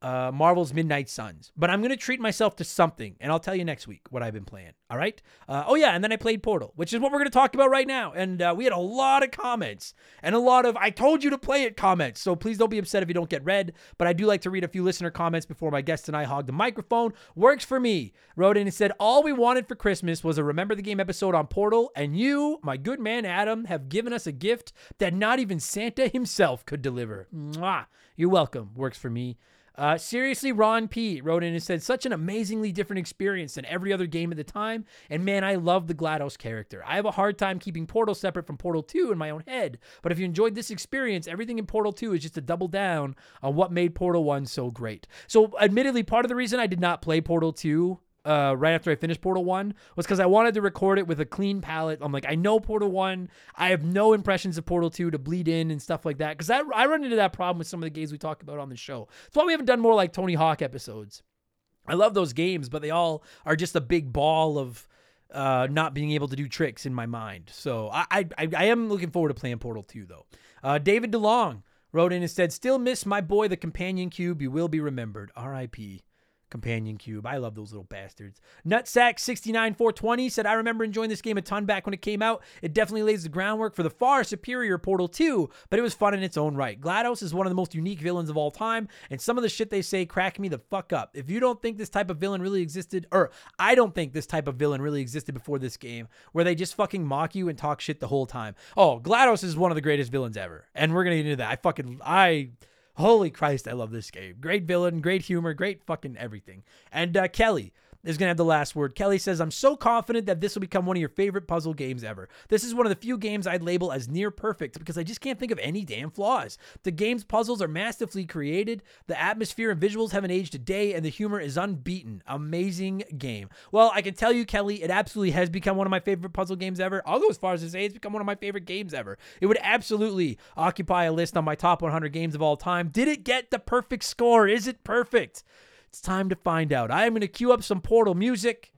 uh, Marvel's Midnight Suns. But I'm going to treat myself to something, and I'll tell you next week what I've been playing. All right? Uh, oh, yeah, and then I played Portal, which is what we're going to talk about right now. And uh, we had a lot of comments and a lot of, I told you to play it comments. So please don't be upset if you don't get read. But I do like to read a few listener comments before my guest and I hog the microphone. Works for me. Wrote in and said, All we wanted for Christmas was a Remember the Game episode on Portal, and you, my good man Adam, have given us a gift that not even Santa himself could deliver. Mwah. You're welcome. Works for me. Uh, seriously, Ron P wrote in and said, such an amazingly different experience than every other game at the time. And man, I love the GLaDOS character. I have a hard time keeping Portal separate from Portal 2 in my own head. But if you enjoyed this experience, everything in Portal 2 is just a double down on what made Portal 1 so great. So, admittedly, part of the reason I did not play Portal 2 uh, right after I finished Portal 1 was because I wanted to record it with a clean palette. I'm like, I know Portal 1. I have no impressions of Portal 2 to bleed in and stuff like that. Because I, I run into that problem with some of the games we talk about on the show. That's why we haven't done more like Tony Hawk episodes. I love those games, but they all are just a big ball of uh, not being able to do tricks in my mind. So I, I, I am looking forward to playing Portal 2, though. Uh, David DeLong wrote in and said, Still miss my boy, the companion cube. You will be remembered. R.I.P companion cube. I love those little bastards. Nutsack69420 said, I remember enjoying this game a ton back when it came out. It definitely lays the groundwork for the far superior Portal 2, but it was fun in its own right. GLaDOS is one of the most unique villains of all time, and some of the shit they say crack me the fuck up. If you don't think this type of villain really existed, or I don't think this type of villain really existed before this game, where they just fucking mock you and talk shit the whole time. Oh, GLaDOS is one of the greatest villains ever, and we're gonna get into that. I fucking, I Holy Christ, I love this game. Great villain, great humor, great fucking everything. And uh, Kelly, is going to have the last word. Kelly says, I'm so confident that this will become one of your favorite puzzle games ever. This is one of the few games I'd label as near perfect because I just can't think of any damn flaws. The game's puzzles are masterfully created, the atmosphere and visuals haven't aged a day, and the humor is unbeaten. Amazing game. Well, I can tell you, Kelly, it absolutely has become one of my favorite puzzle games ever. I'll go as far as to say it's become one of my favorite games ever. It would absolutely occupy a list on my top 100 games of all time. Did it get the perfect score? Is it perfect? It's time to find out. I am going to cue up some Portal music.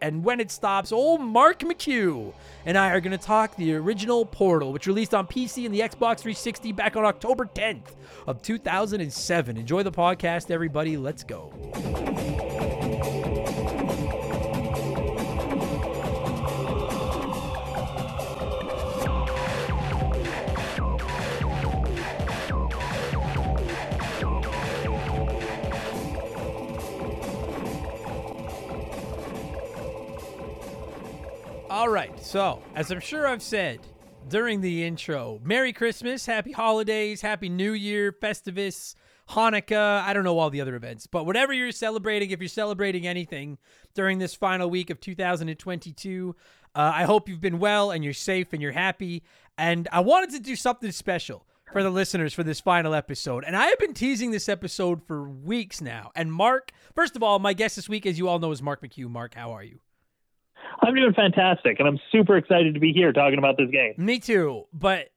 And when it stops, old Mark McHugh and I are going to talk the original Portal, which released on PC and the Xbox 360 back on October 10th of 2007. Enjoy the podcast, everybody. Let's go. All right. So, as I'm sure I've said during the intro, Merry Christmas, Happy Holidays, Happy New Year, Festivus, Hanukkah. I don't know all the other events, but whatever you're celebrating, if you're celebrating anything during this final week of 2022, uh, I hope you've been well and you're safe and you're happy. And I wanted to do something special for the listeners for this final episode. And I have been teasing this episode for weeks now. And Mark, first of all, my guest this week, as you all know, is Mark McHugh. Mark, how are you? I'm doing fantastic, and I'm super excited to be here talking about this game. Me too. But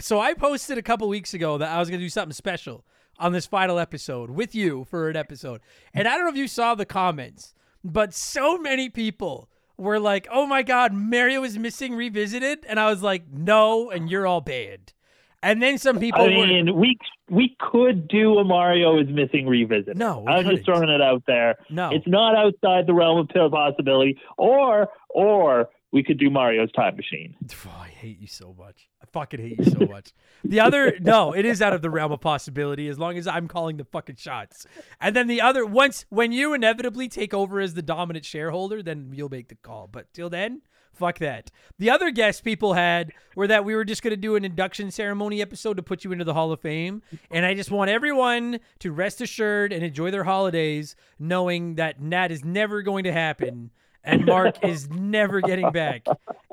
so I posted a couple weeks ago that I was going to do something special on this final episode with you for an episode. And I don't know if you saw the comments, but so many people were like, "Oh my god, Mario is missing revisited." And I was like, "No, and you're all banned." And then some people I mean, were, we we could do a Mario is missing revisit. No, I'm couldn't. just throwing it out there. No. it's not outside the realm of possibility. Or or we could do Mario's time machine. Oh, I hate you so much. I fucking hate you so much. The other, no, it is out of the realm of possibility as long as I'm calling the fucking shots. And then the other, once when you inevitably take over as the dominant shareholder, then you'll make the call. But till then, fuck that. The other guests people had were that we were just going to do an induction ceremony episode to put you into the Hall of Fame. And I just want everyone to rest assured and enjoy their holidays, knowing that that is never going to happen and Mark is never getting back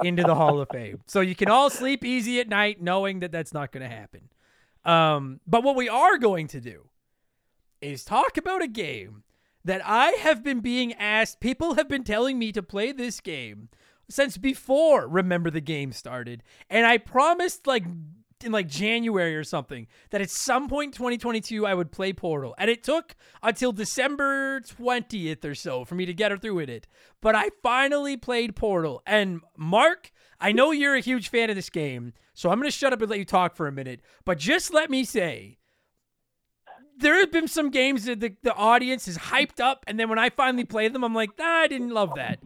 into the Hall of Fame. So you can all sleep easy at night knowing that that's not going to happen. Um, but what we are going to do is talk about a game that I have been being asked. People have been telling me to play this game since before Remember the Game started. And I promised like in like January or something that at some point in 2022 I would play Portal. And it took until December 20th or so for me to get her through with it. But I finally played Portal. And Mark, I know you're a huge fan of this game, so I'm going to shut up and let you talk for a minute. But just let me say, there have been some games that the, the audience is hyped up, and then when I finally play them, I'm like, ah, I didn't love that.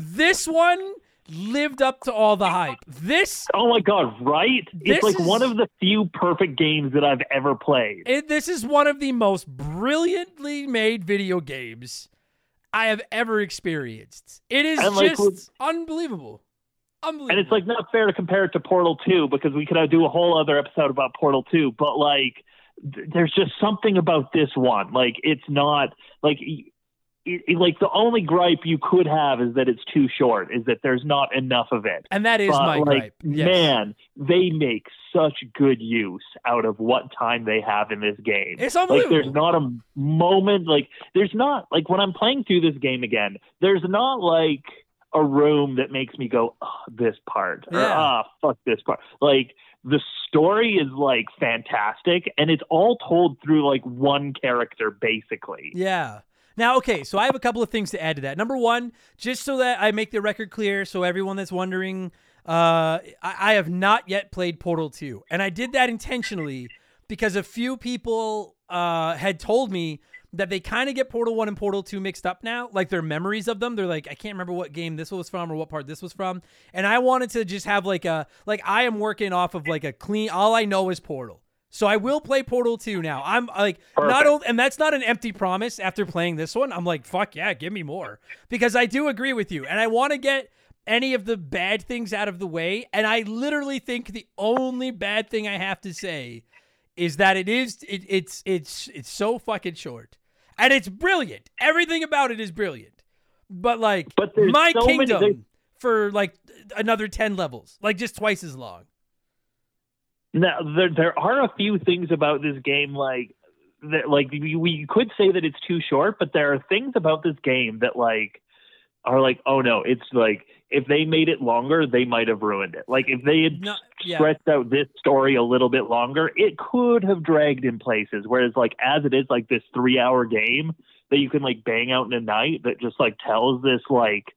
This one lived up to all the hype. This Oh my god, right? It's like is- one of the few perfect games that I've ever played. it, this is one of the most brilliantly made video games I have ever experienced. It is And, just with- unbelievable. Unbelievable. And it's like not fair to compare it to Portal 2 because we could uh, do a whole other episode about Portal 2, but like there's just something about this one. Like it's not like it, it- like the only gripe you could have is that it's too short. Is that there's not enough of it. And that is But, my like, gripe. Yes. Man, they make such good use out of what time they have in this game. It's Like unbelievable. there's not a moment like there's not like when I'm playing through this game again, there's not like a room that makes me go, oh, this part or Yeah. ah, fuck this part. Like the story is like fantastic and it's all told through like one character basically. Yeah. Now, okay, so I have a couple of things to add to that. Number one, just so that I make the record clear, so everyone that's wondering, uh, I, I have not yet played Portal 2. And I did that intentionally because a few people uh, had told me that they kind of get Portal 1 and Portal 2 mixed up now, like their memories of them. They're like, I can't remember what game this was from or what part this was from. And I wanted to just have like a, like, I am working off of like a clean, all I know is Portal. So I will play Portal 2 now. I'm like not Perfect. only and that's not an empty promise after playing this one. I'm like, fuck yeah, give me more. Because I do agree with you. And I want to get any of the bad things out of the way. And I literally think the only bad thing I have to say is that it is it, it's it's it's so fucking short. And it's brilliant. Everything about it is brilliant. But like But my so kingdom there- for like another 10 levels, like just twice as long. Now there there are a few things about this game like that like we, we could say that it's too short, but there are things about this game that like are like oh no, it's like if they made it longer, they might have ruined it. Like if they had yeah. stretched out this story a little bit longer, it could have dragged in places. Whereas like as it is like this three hour game that you can like bang out in a night that just like tells this like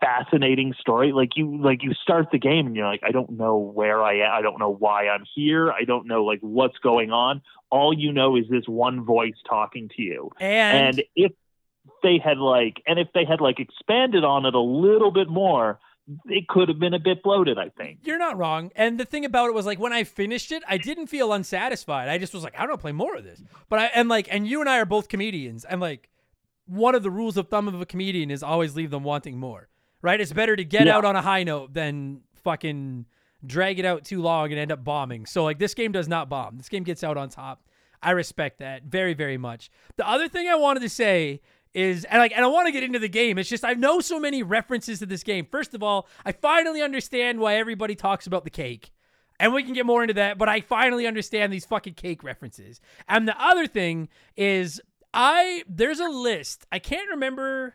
fascinating story. Like you like you start the game and you're like, I don't know where I am. I don't know why I'm here. I don't know like what's going on. All you know is this one voice talking to you. And, And if they had like and if they had like expanded on it a little bit more, it could have been a bit bloated, I think. You're not wrong. And the thing about it was like when I finished it, I didn't feel unsatisfied. I just was like, I don't play more of this. But I and like and you and I are both comedians. And like one of the rules of thumb of a comedian is always leave them wanting more. Right? It's better to get Yeah. out on a high note than fucking drag it out too long and end up bombing. So like this game does not bomb. This game gets out on top. I respect that very, very much. The other thing I wanted to say is and like and I want to get into the game. It's just I know so many references to this game. First of all, I finally understand why everybody talks about the cake. And we can get more into that, but I finally understand these fucking cake references. And the other thing is I there's a list. I can't remember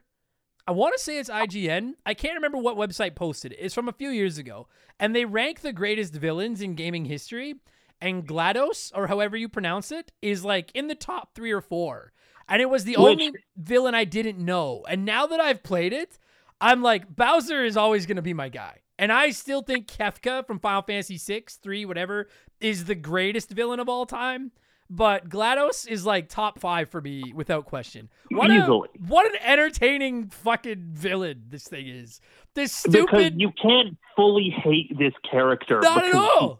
I want to say it's IGN. I can't remember what website posted it. It's from a few years ago. And they rank the greatest villains in gaming history. And GLaDOS, or however you pronounce it, is like in the top three or four. And it was the Which- only villain I didn't know. And now that I've played it, I'm like, Bowser is always going to be my guy. And I still think Kefka from Final Fantasy 6, 3, whatever, is the greatest villain of all time. But GLaDOS is like top five for me without question. What a- what an entertaining fucking villain this thing is. This Because stupid you can't fully hate this character. Not at all.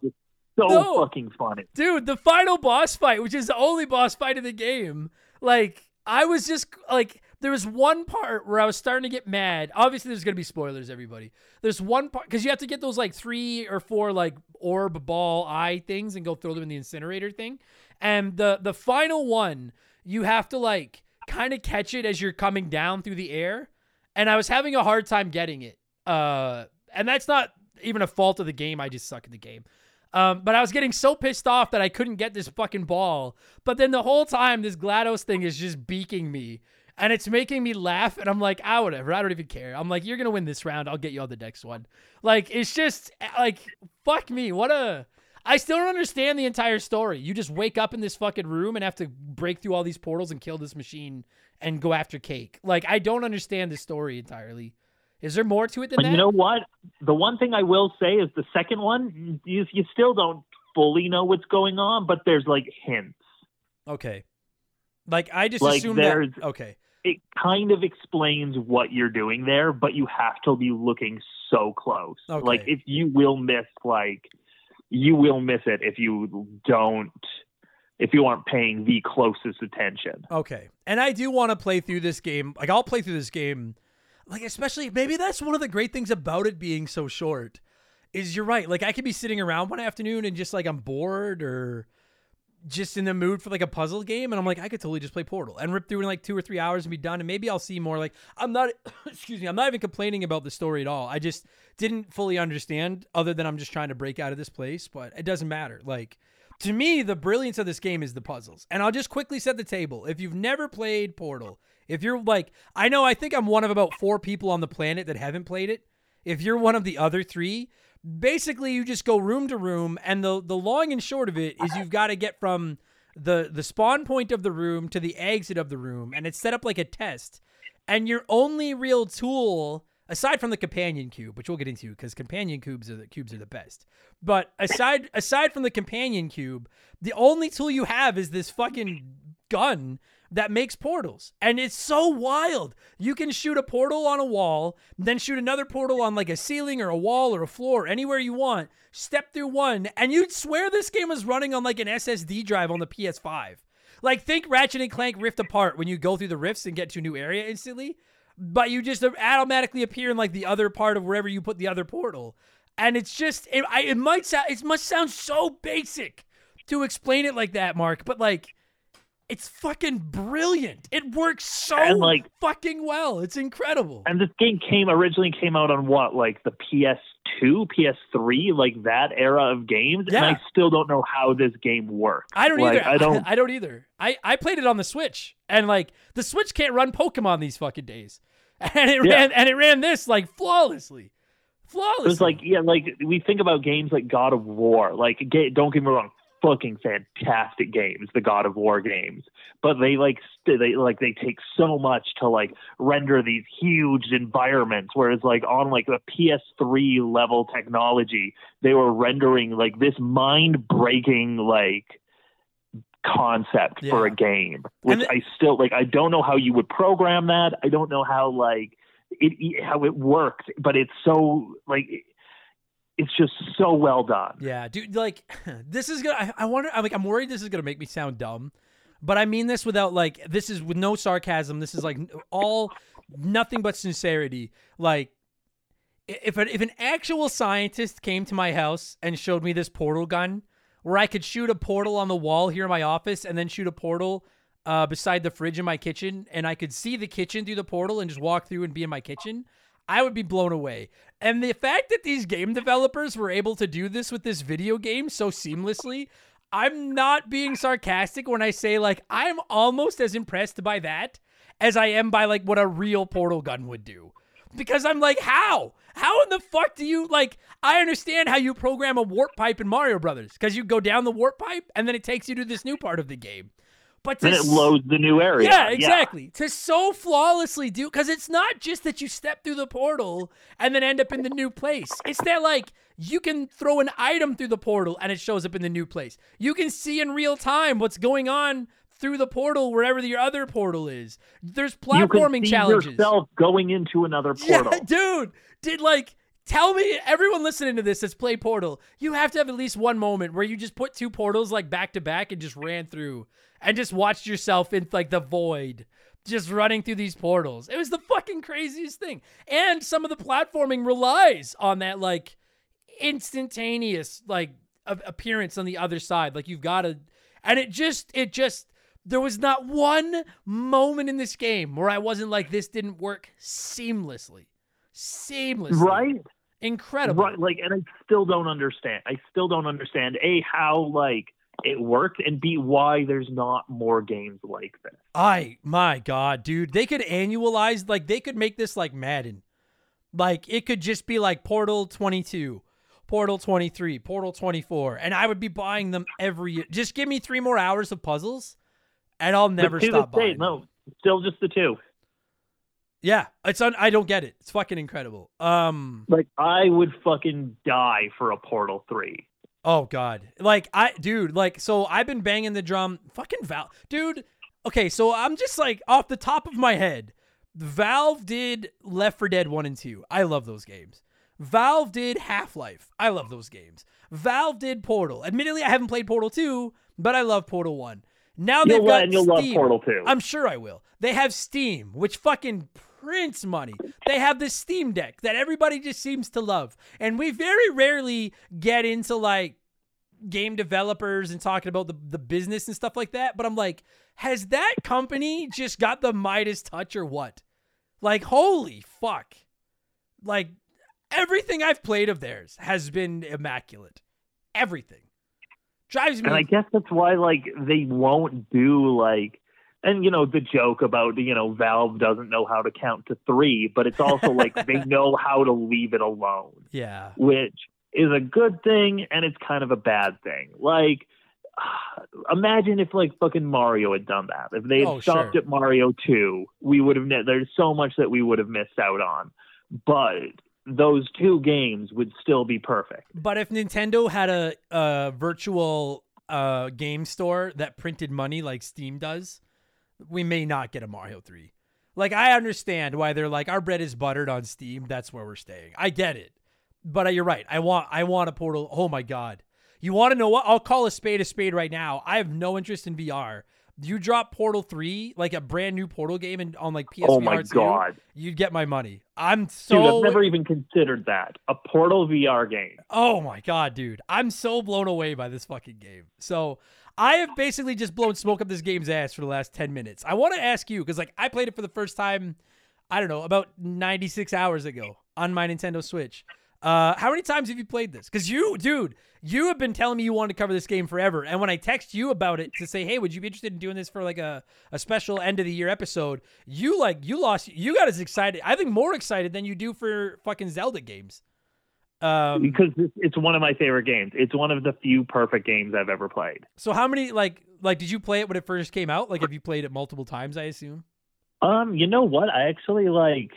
So No. fucking funny. dude, the final boss fight, which is the only boss fight in the game, like I was just like there was one part where I was starting to get mad. Obviously, there's gonna be spoilers, everybody. There's one part because you have to get those like three or four like orb ball eye things and go throw them in the incinerator thing. And the the final one, you have to like kind of catch it as you're coming down through the air. And I was having a hard time getting it. Uh, and that's not even a fault of the game. I just suck at the game. Um, but I was getting so pissed off that I couldn't get this fucking ball. But then the whole time, this GLaDOS thing is just beaking me. And it's making me laugh. And I'm like, ah, whatever. I don't even care. I'm like, you're going to win this round. I'll get you on the next one. Like, it's just, like, fuck me. What a. I still don't understand the entire story. You just wake up in this fucking room and have to break through all these portals and kill this machine and go after Cake. Like, I don't understand the story entirely. Is there more to it than But that? you know what? The one thing I will say is the second one, you, you still don't fully know what's going on, but there's like hints. okay. Like, I just Like, assume there's- that. Okay. It kind of explains what you're doing there, but you have to be looking so close. Okay. Like if you will miss, like you will miss it if you don't, if you aren't paying the closest attention. Okay. And I do want to play through this game. Like I'll play through this game. Like especially maybe that's one of the great things about it being so short. Is you're right. Like I could be sitting around one afternoon and just like I'm bored or just in the mood for like a puzzle game and I'm like I could totally just play Portal and rip through in like 2 or 3 hours and be done and maybe I'll see more like I'm not excuse me I'm not even complaining about the story at all. I just didn't fully understand other than I'm just trying to break out of this place but it doesn't matter. Like to me the brilliance of this game is the puzzles. And I'll just quickly set the table. If you've never played Portal if you're like I know I think I'm one of about 4 people on the planet that haven't played it. If you're one of the other 3 basically you just go room to room and the the long and short of it is you've got to get from the the spawn point of the room to the exit of the room and it's set up like a test. And your only real tool aside from the companion cube which we'll get into because companion cubes are the cubes are the best. But aside aside from the companion cube the only tool you have is this fucking gun that makes portals. And it's so wild. You can shoot a portal on a wall, then shoot another portal on like a ceiling or a wall or a floor, anywhere you want. Step through one, and you'd swear this game was running on like an SSD drive on the PS5. Like think Ratchet and Clank Rift Apart when you go through the rifts and get to a new area instantly, but you just automatically appear in like the other part of wherever you put the other portal. And it's just it, I, it might sound it must sound so basic to explain it like that, Mark, but like it's fucking brilliant. It works so And, like- fucking well. It's incredible. And this game came originally came out on what, like the PS2, PS3, like that era of games. Yeah. And I still don't know how this game works. I don't Like, either. I don't. I don't either. I, I played it on the Switch, and like the Switch can't run Pokemon these fucking days, and it Yeah. ran and it ran this like flawlessly, flawlessly. It's like yeah, like we think about games like God of War. Like, don't get me wrong, fucking fantastic games, the God of War games. But they like st- they like they take so much to like render these huge environments. Whereas like on like the PS3 level technology, they were rendering like this mind breaking like concept for a game, which I still like. I don't know how you would program that. I don't know how like it it- how it works, but it's so like it's just so well done. Yeah, dude. Like, this is gonna. I, I wonder. I'm like, I'm worried this is gonna make me sound dumb, but I mean this without like. This is with no sarcasm. This is like all nothing but sincerity. Like, if an, if an actual scientist came to my house and showed me this portal gun, where I could shoot a portal on the wall here in my office and then shoot a portal uh, beside the fridge in my kitchen, and I could see the kitchen through the portal and just walk through and be in my kitchen. I would be blown away. And the fact that these game developers were able to do this with this video game so seamlessly, I'm not being sarcastic when I say like I'm almost as impressed by that as I am by like what a real portal gun would do. Because I'm like, how? How in the fuck do you like? I understand how you program a warp pipe in Mario Brothers because you go down the warp pipe and then it takes you to this new part of the game. But to Then it loads the new area. yeah, exactly. To so flawlessly do because it's not just that you step through the portal and then end up in the new place. It's that like you can throw an item through the portal and it shows up in the new place. You can see in real time what's going on through the portal wherever your other portal is. There's platforming You can see challenges. yourself going into another portal. Yeah, dude. Did like tell me everyone listening to this that's played Portal, you have to have at least one moment where you just put two portals like back to back and just ran through and just watched yourself in like the void. Just running through these portals. It was the fucking craziest thing. And some of the platforming relies on that like instantaneous like appearance on the other side. Like you've got to and it just it just there was not one moment in this game where I wasn't like this didn't work seamlessly. Seamlessly. Right? Incredible. Right. Like, and I still don't understand. I still don't understand a how like it worked, and b why there's not more games like this. I my god, dude, they could annualize like they could make this like Madden. Like it could just be like Portal 22, Portal 23, Portal 24, and I would be buying them every year. Just give me 3 more hours of puzzles and I'll never stop day, buying. No, still just the two. Yeah, it's un- I don't get it. It's fucking incredible. Um Like I would fucking die for a Portal Three. Oh god. Like I dude, like so I've been banging the drum fucking Val. Dude, okay, so I'm just like off the top of my head. Valve did Left 4 Dead 1 and 2. I love those games. Valve did Half-Life. I love those games. Valve did Portal. Admittedly, I haven't played Portal 2, but I love Portal 1. Now they've You'll got and you'll love Steam. Portal 2. I'm sure I will. They have Steam, which fucking prints money. They have this Steam Deck that everybody just seems to love. And we very rarely get into like game developers and talking about the, the business and stuff like that, but I'm like, has that company just got the Midas touch or what? Like, holy fuck. Like, everything I've played of theirs has been immaculate. Everything. Drives me. And I guess that's why like they won't do like and you know the joke about you know Valve doesn't know how to count to 3, but it's also like they know how to leave it alone, yeah. which is a good thing and it's kind of a bad thing. Like imagine if like fucking Mario had done that. If they had Oh, stopped sure. at Mario 2, we would have there's so much that we would have missed out on. But those two games would still be perfect. But if Nintendo had a, a virtual uh, game store that printed money like Steam does, we may not get a Mario 3. Like, I understand why they're like, our bread is buttered on Steam. That's where we're staying. I get it. But uh, you're right. I want I want a Portal. Oh my God. You want to know what? I'll call a spade a spade right now. I have no interest in VR. You drop Portal 3, like a brand new Portal game and on like PSVR oh my 2, god. you'd get my money. I'm Dude, so I've never even considered that. A Portal VR game. Oh my god, dude. I'm so blown away by this fucking game. So I have basically just blown smoke up this game's ass for the last 10 minutes. I want to ask you, because like I played it for the first time, I don't know, about 96 hours ago on my Nintendo Switch. Uh, how many times have you played this? Because you, dude, you have been telling me you wanted to cover this game forever. And when I text you about it to say, hey, would you be interested in doing this for like a, a special end of the year episode? You like, you lost, you got as excited, I think more excited than you do for fucking Zelda games. Um, because it's- it's one of my favorite games. It's one of the few perfect games I've ever played. So how many like like did you play it when it first came out? Like have you played it multiple times, I assume? Um, you know what? I actually like.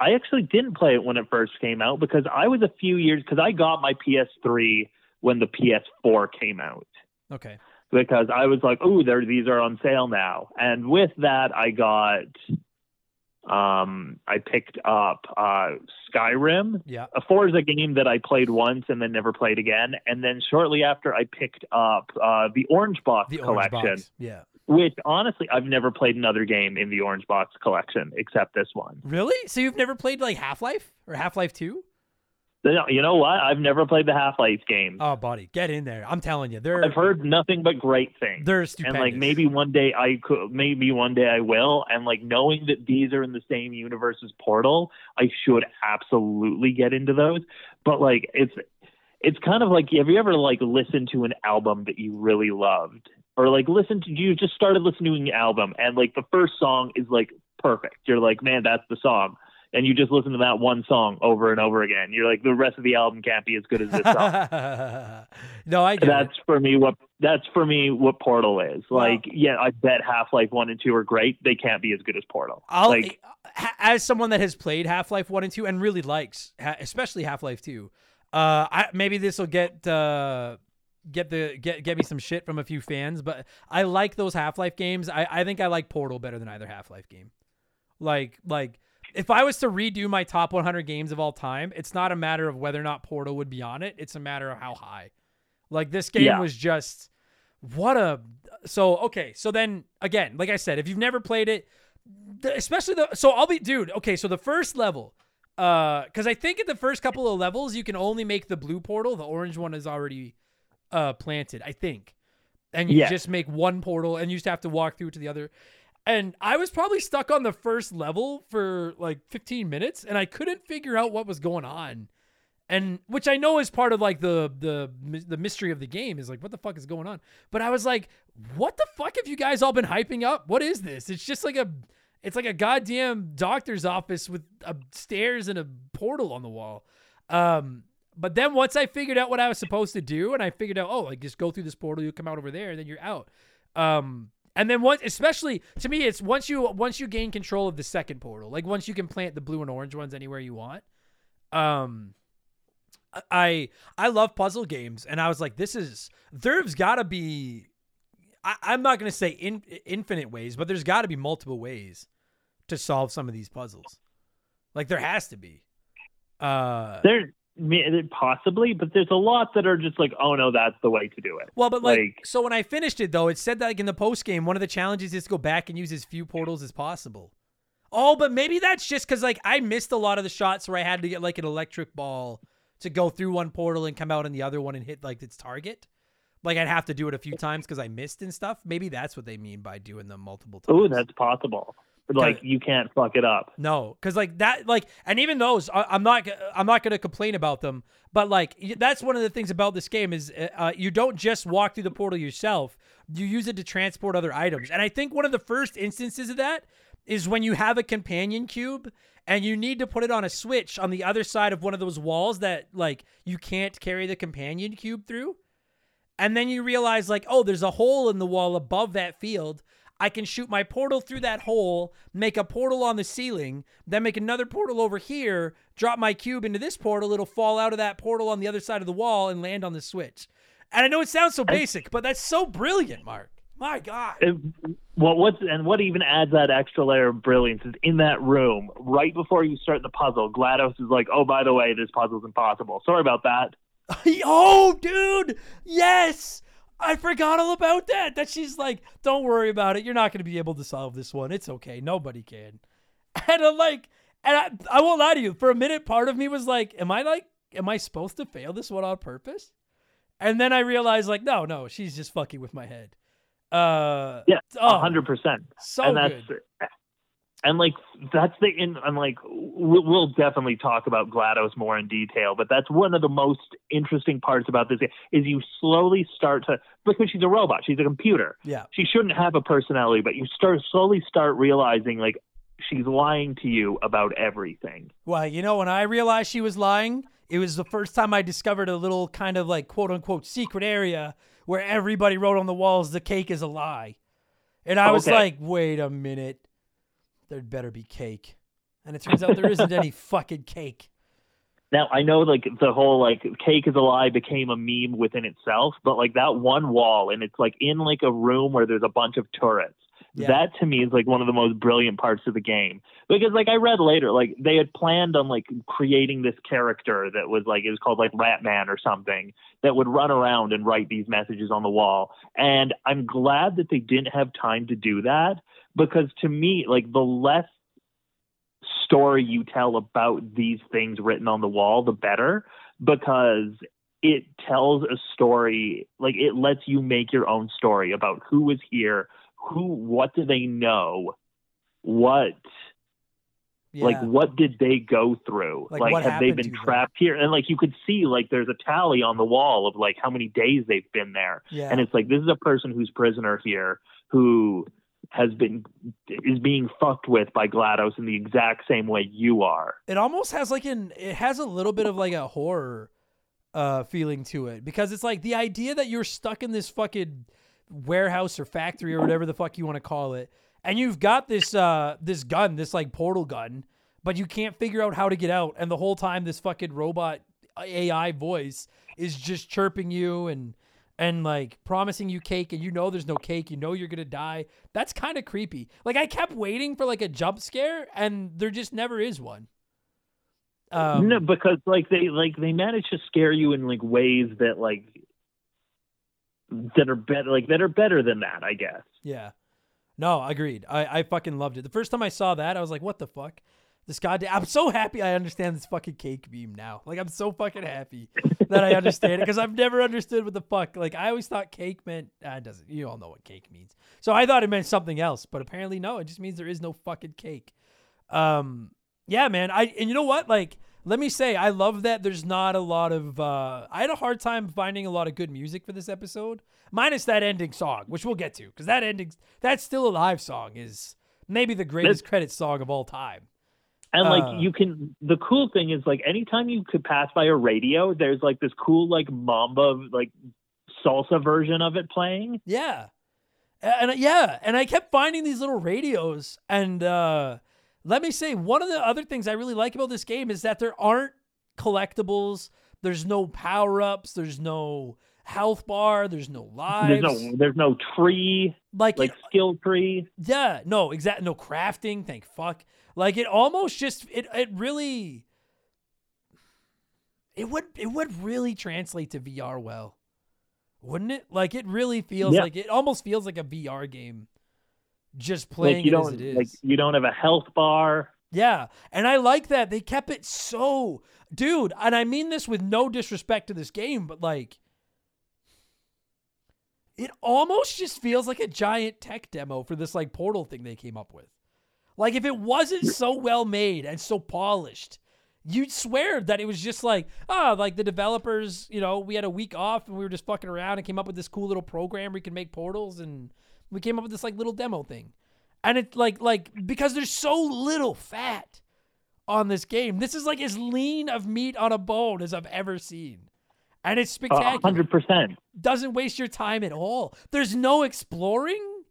I actually didn't play it when it first came out because I was a few years because I got my PS3 when the PS4 came out Okay. because I was like, oh, there these are on sale now, and with that I got. Um, I picked up uh, Skyrim, Yeah. a Forza game that I played once and then never played again. And then shortly after, I picked up uh, the Orange Box The orange collection, box. Yeah. which honestly, I've never played another game in the Orange Box collection except this one. Really? So you've never played like Half-Life or Half-Life 2? No, You know what? I've never played the Half Life games. Oh, buddy, get in there. I'm telling you. They're I've heard nothing but great things. they're and like maybe one day I could, maybe one day I will. And like knowing that these are in the same universe as Portal, I should absolutely get into those. But like it's it's kind of like have you ever like listened to an album that you really loved, or like listened to you just started listening to an album and like the first song is like perfect. You're like, man, that's the song. And you just listen to that one song over and over again. You're like, the rest of the album can't be as good as this song. no, I get that's it. for me what that's for me what Portal is. Like, yeah, I bet Half Life One and Two are great. They can't be as good as Portal. I'll like, as someone that has played Half-Life 1 and 2 and really likes especially Half-Life 2. Uh I maybe this will get uh get the get get me some shit from a few fans, but I like those Half-Life games. I I think I like Portal better than either Half-Life game. Like like if I was to redo my top 100 games of all time, it's not a matter of whether or not Portal would be on it. It's a matter of how high. Like this game Yeah. was just what a so okay. So then again, like I said, if you've never played it, especially the so I'll be dude. Okay, so the first level, uh, because I think in the first couple of levels you can only make the blue portal. The orange one is already uh planted, I think, and you just make one portal and you just have to walk through to the other. And I was probably stuck on the first level for like 15 minutes, and I couldn't figure out what was going on. And which I know is part of like the the the mystery of the game is like what the fuck is going on. But I was like, what the fuck have you guys all been hyping up? What is this? It's just like a it's like a goddamn doctor's office with uh, stairs and a portal on the wall. Um, but then once I figured out what I was supposed to do, and I figured out, oh, like just go through this portal, you come out over there, and then you're out. Um, and then once, especially to me, it's once you once you gain control of the second portal, like once you can plant the blue and orange ones anywhere you want. Um, I I love puzzle games, and I was like, this is there's got to be. I, I'm not gonna say in, infinite ways, but there's got to be multiple ways to solve some of these puzzles. Like there has to be. Uh, there may- possibly, but there's a lot that are just like, oh no, that's the way to do it. well, but like, like- so when I finished it though, it said that like in the post game, one of the challenges is to go back and use as few portals as possible. Oh, but maybe that's just because like I missed a lot of the shots where I had to get like an electric ball to go through one portal and come out in the other one and hit like its target. Like I'd have to do it a few times because I missed and stuff. Maybe that's what they mean by doing them multiple times. Oh, that's possible. Like you can't fuck it up. No, because like that, like, and even those, I, I'm not, I'm not to complain about them. But like, that's one of the things about this game is uh, uh, you don't just walk through the portal yourself. You use it to transport other items. And I think one of the first instances of that is when you have a companion cube and you need to put it on a switch on the other side of one of those walls that like you can't carry the companion cube through. And then you realize, like, oh, there's a hole in the wall above that field. I can shoot my portal through that hole, make a portal on the ceiling, then make another portal over here, drop my cube into this portal. It'll fall out of that portal on the other side of the wall and land on the switch. And I know it sounds so basic, but that's so brilliant, Mark. My God. It, well, what's and what even adds that extra layer of brilliance is in that room right before you start the puzzle. Glados is like, "Oh, by the way, this puzzle's impossible. Sorry about that." oh, dude. Yes. I forgot all about that. That she's like, don't worry about it. You're not going to be able to solve this one. It's okay. Nobody can. And I'm like, and I, I won't lie to you. For a minute, part of me was like, am I like, am I supposed to fail this one on purpose? And then I realized, like, no, no, she's just fucking with my head. Uh, Yeah, oh, a hundred percent. So and that's good. And like that's the in and like we'll, definitely talk about GLaDOS more in detail, but that's one of the most interesting parts about this is you slowly start to because she's a robot, she's a computer. Yeah. She shouldn't have a personality, but you start slowly start realizing like she's lying to you about everything. Well, you know, when I realized she was lying, it was the first time I discovered a little kind of like quote unquote secret area where everybody wrote on the walls, the cake is a lie. And I was Okay. like, wait a minute. There'd better be cake. And it turns out there isn't any fucking cake. Now I know like the whole like cake is a lie became a meme within itself, but like that one wall and it's like in like a room where there's a bunch of turrets. Yeah. That to me is like one of the most brilliant parts of the game because like I read later like they had planned on like creating this character that was like it was called like Ratman or something that would run around and write these messages on the wall and I'm glad that they didn't have time to do that because to me like the less story you tell about these things written on the wall, the better, because it tells a story, like it lets you make your own story about who was here, who, what do they know, what, Yeah. like, what did they go through? Like, Like, have they been to them? trapped here? And like, you could see, like, there's a tally on the wall of like how many days they've been there. yeah. And it's like, this is a person who's prisoner here who has been is being fucked with by GLaDOS in the exact same way you are. it almost has like an it has a little bit of like a horror uh feeling to it because it's like the idea that you're stuck in this fucking warehouse or factory or whatever the fuck you want to call it and you've got this uh this gun this like portal gun but you can't figure out how to get out and the whole time this fucking robot AI voice is just chirping you and and like promising you cake and you know there's no cake you know you're gonna die that's kind of creepy like i kept waiting for like a jump scare and there just never is one um, no, because like they like they manage to scare you in like ways that like that are better like that are better than that, I guess. Yeah. No, agreed. I, I fucking loved it. The first time I saw that, I was like, what the fuck? This goddamn. I'm so happy I understand this fucking cake meme now. Like, I'm so fucking happy that I understand it because I've never understood what the fuck. Like, I always thought cake meant. Ah, it doesn't. You all know what cake means. So I thought it meant something else, but apparently, no. It just means there is no fucking cake. Um, yeah, man. I and you know what? Like, let me say, I love that there's not a lot of. Uh, I had a hard time finding a lot of good music for this episode, minus that ending song, which we'll get to, because that ending, that still alive song is maybe the greatest credit song of all time. And like Uh. you can the cool thing is like anytime you could pass by a radio, there's like this cool like mamba like salsa version of it playing. Yeah. And yeah, and I kept finding these little radios and uh let me say one of the other things I really like about this game is that there aren't collectibles, there's no power-ups, there's no health bar, there's no lives. There's no there's no tree, like, like it- uh, skill tree. yeah, no, exact no crafting, thank fuck. Like it almost just it it really it would it would really translate to VR well. Wouldn't it? Like it really feels Yeah. like it almost feels like a VR game just playing like you it as don't it is. like you don't have a health bar. Yeah, and I like that they kept it so, dude. And I mean this with no disrespect to this game, but like, it almost just feels like a giant tech demo for this like portal thing they came up with. Like, if it wasn't so well made and so polished, you'd swear that it was just like, ah, like the developers, you know, we had a week off and we were just fucking around and came up with this cool little program where you can make portals and we came up with this like little demo thing. And it's like like because there's so little fat on this game. This is like as lean of meat on a bone as I've ever seen. And it's spectacular. hundred percent. Doesn't waste your time at all. There's no exploring.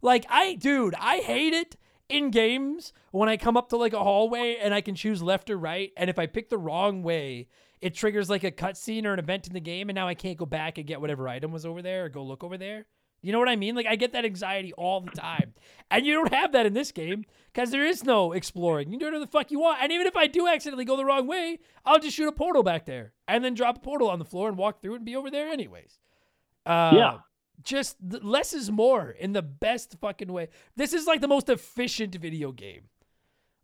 Like I dude, I hate it in games when I come up to like a hallway and I can choose left or right and if I pick the wrong way, it triggers like a cutscene or an event in the game and now I can't go back and get whatever item was over there or go look over there. You know what I mean? Like I get that anxiety all the time. And you don't have that in this game because there is no exploring. You do whatever the fuck you want. And even if I do accidentally go the wrong way, I'll just shoot a portal back there and then drop a portal on the floor and walk through it and be over there anyways. Uh, Yeah. Just less is more in the best fucking way. This is like the most efficient video game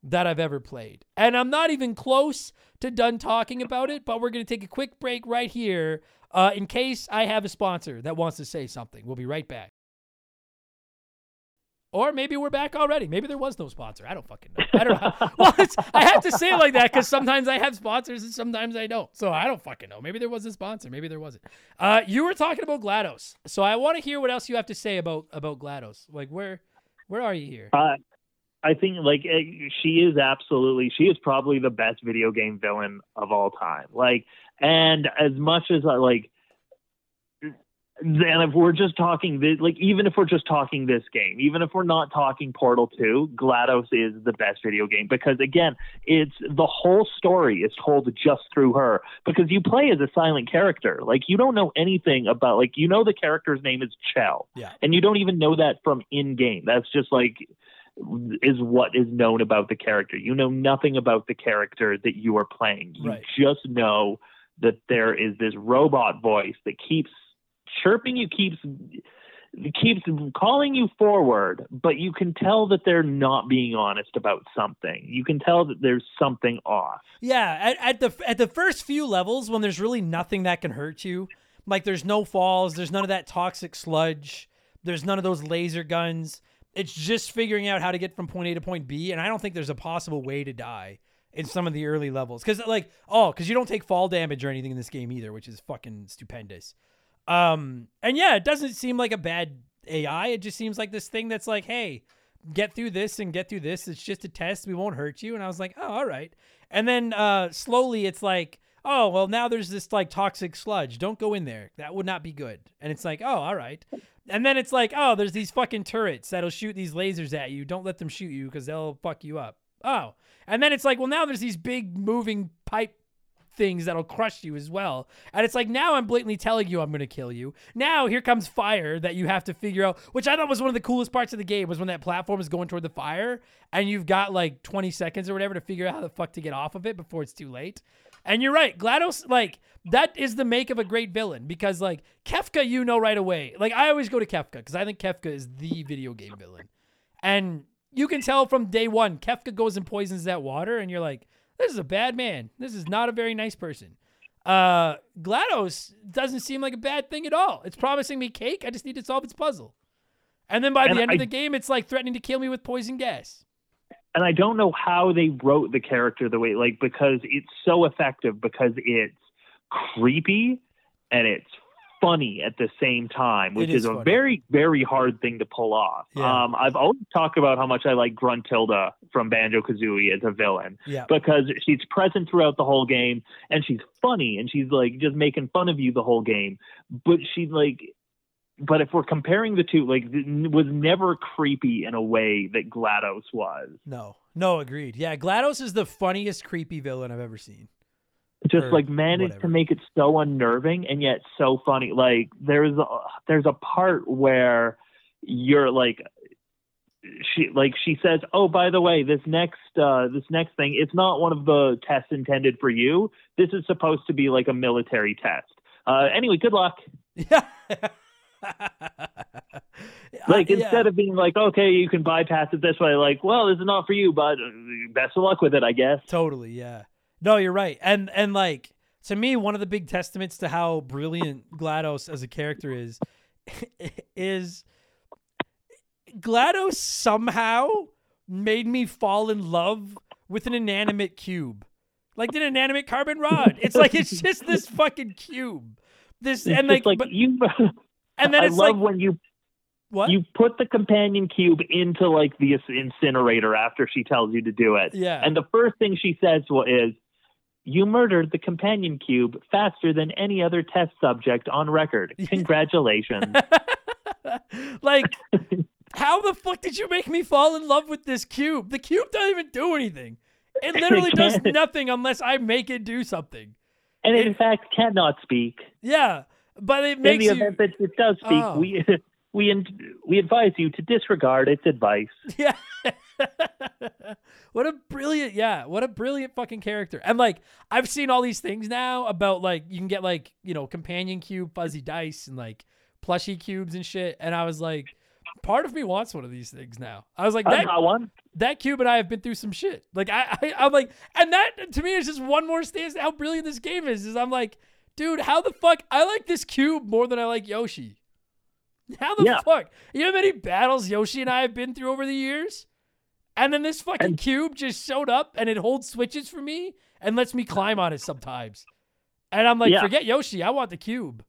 that I've ever played. And I'm not even close to done talking about it, but we're going to take a quick break right here uh, in case I have a sponsor that wants to say something. We'll be right back. Or maybe we're back already. Maybe there was no sponsor. I don't fucking know. I don't know. well, it's, I have to say it like that because sometimes I have sponsors and sometimes I don't. So I don't fucking know. Maybe there was a sponsor. Maybe there wasn't. Uh, you were talking about Glados, so I want to hear what else you have to say about about Glados. Like where where are you here? Uh, I think like eh, she is absolutely she is probably the best video game villain of all time. Like, and as much as I like, and if we're just talking like even if we're just talking this game, even if we're not talking Portal Two, Glados is the best video game because again, it's the whole story is told just through her because you play as a silent character. Like you don't know anything about like you know the character's name is Chell, Yeah. and you don't even know that from in game. That's just like is what is known about the character. You know nothing about the character that you are playing. You Right. just know that there is this robot voice that keeps chirping you, keeps keeps calling you forward, but you can tell that they're not being honest about something. You can tell that there's something off. Yeah, at, at the at the first few levels when there's really nothing that can hurt you, like there's no falls, there's none of that toxic sludge, there's none of those laser guns. It's just figuring out how to get from point A to point B, and I don't think there's a possible way to die in some of the early levels because like oh because you don't take fall damage or anything in this game either, which is fucking stupendous. Um, and yeah, it doesn't seem like a bad AI. It just seems like this thing that's like, hey, get through this and get through this. It's just a test. We won't hurt you. And I was like, oh, all right. And then uh, slowly it's like, oh, well, now there's this like toxic sludge. Don't go in there. That would not be good. And it's like, oh, all right. And then it's like, oh, there's these fucking turrets that'll shoot these lasers at you. Don't let them shoot you because they'll fuck you up. Oh. And then it's like, well, now there's these big moving pipe things that'll crush you as well. And it's like now I'm blatantly telling you I'm going to kill you. Now here comes fire that you have to figure out, which I thought was one of the coolest parts of the game was when that platform is going toward the fire and you've got like 20 seconds or whatever to figure out how the fuck to get off of it before it's too late. And you're right, GLaDOS like that is the make of a great villain because like Kefka you know right away. Like I always go to Kefka because I think Kefka is the video game villain. And you can tell from day 1 Kefka goes and poisons that water and you're like this is a bad man. This is not a very nice person. Uh, GLaDOS doesn't seem like a bad thing at all. It's promising me cake. I just need to solve its puzzle. And then by And the end I- of the game, it's like threatening to kill me with poison gas. and I don't know how they wrote the character the way like because it's so effective because it's creepy and it's funny at the same time, which is is, a funny. very very hard thing to pull off. Yeah. Um, I've always talked about how much I like Gruntilda from Banjo Kazooie as a villain Yeah. because she's present throughout the whole game and she's funny and she's like just making fun of you the whole game, but she's like. But if we're comparing the two, like, was never creepy in a way that GLaDOS was. No, no, agreed. Yeah, GLaDOS is the funniest creepy villain I've ever seen. Just like managed whatever. to make it so unnerving and yet so funny. Like there's a, there's a part where you're like she like she says, "Oh, by the way, this next uh this next thing, it's not one of the tests intended for you. This is supposed to be like a military test." Uh anyway, good luck. Yeah. Like yeah. instead of being like, okay, you can bypass it this way, like, well, this is not for you, but uh, best of luck with it, I guess. Totally, yeah. No, you're right. And and like to me, one of the big testaments to how brilliant GLaDOS as a character is is GLaDOS somehow made me fall in love with an inanimate cube. Like an inanimate carbon rod. It's like it's just this fucking cube. This It's and like, like but, you. and then I it's love like when you what? you put the companion cube into like the incinerator after she tells you to do it. Yeah. And the first thing she says is, "You murdered the companion cube faster than any other test subject on record. Congratulations." like how the fuck did you make me fall in love with this cube? The cube doesn't even do anything. It literally does nothing unless I make it do something. and in fact, cannot speak. Yeah, but it In makes the you event that it does speak, Oh. we we in- we advise you to disregard its advice. Yeah. what a brilliant, yeah, what a brilliant fucking character. And like, I've seen all these things now about like, you can get like, you know, companion cube, fuzzy dice, and like plushy cubes and shit. And I was like, part of me wants one of these things now. I was like, that, one. that cube and I have been through some shit. Like, I, I, I'm like, and that to me is just one more stance how brilliant this game is. Is I'm like, dude, how the fuck? I like this cube more than I like Yoshi. How the Yeah. fuck? You know how many battles Yoshi and I have been through over the years? And then this fucking And- cube just showed up and it holds switches for me and lets me climb on it sometimes. And I'm like, Yeah. forget Yoshi, I want the cube.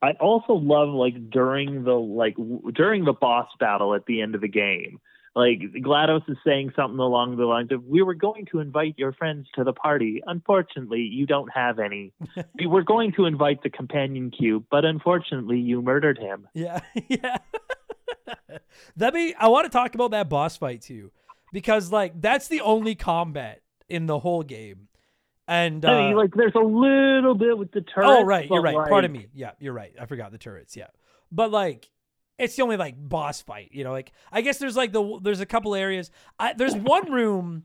I also love like during the like w- during the boss battle at the end of the game. Like GLaDOS is saying something along the lines of, "We were going to invite your friends to the party. Unfortunately, you don't have any. we were going to invite the companion cube, but unfortunately, you murdered him." Yeah, yeah. that be I want to talk about that boss fight too, because like that's the only combat in the whole game, and uh, I mean, like there's a little bit with the turret. oh right, you're right. like, Pardon me. Yeah, you're right. I forgot the turrets. Yeah, but like it's the only like boss fight. You know, like I guess there's like the there's a couple areas. I, there's one room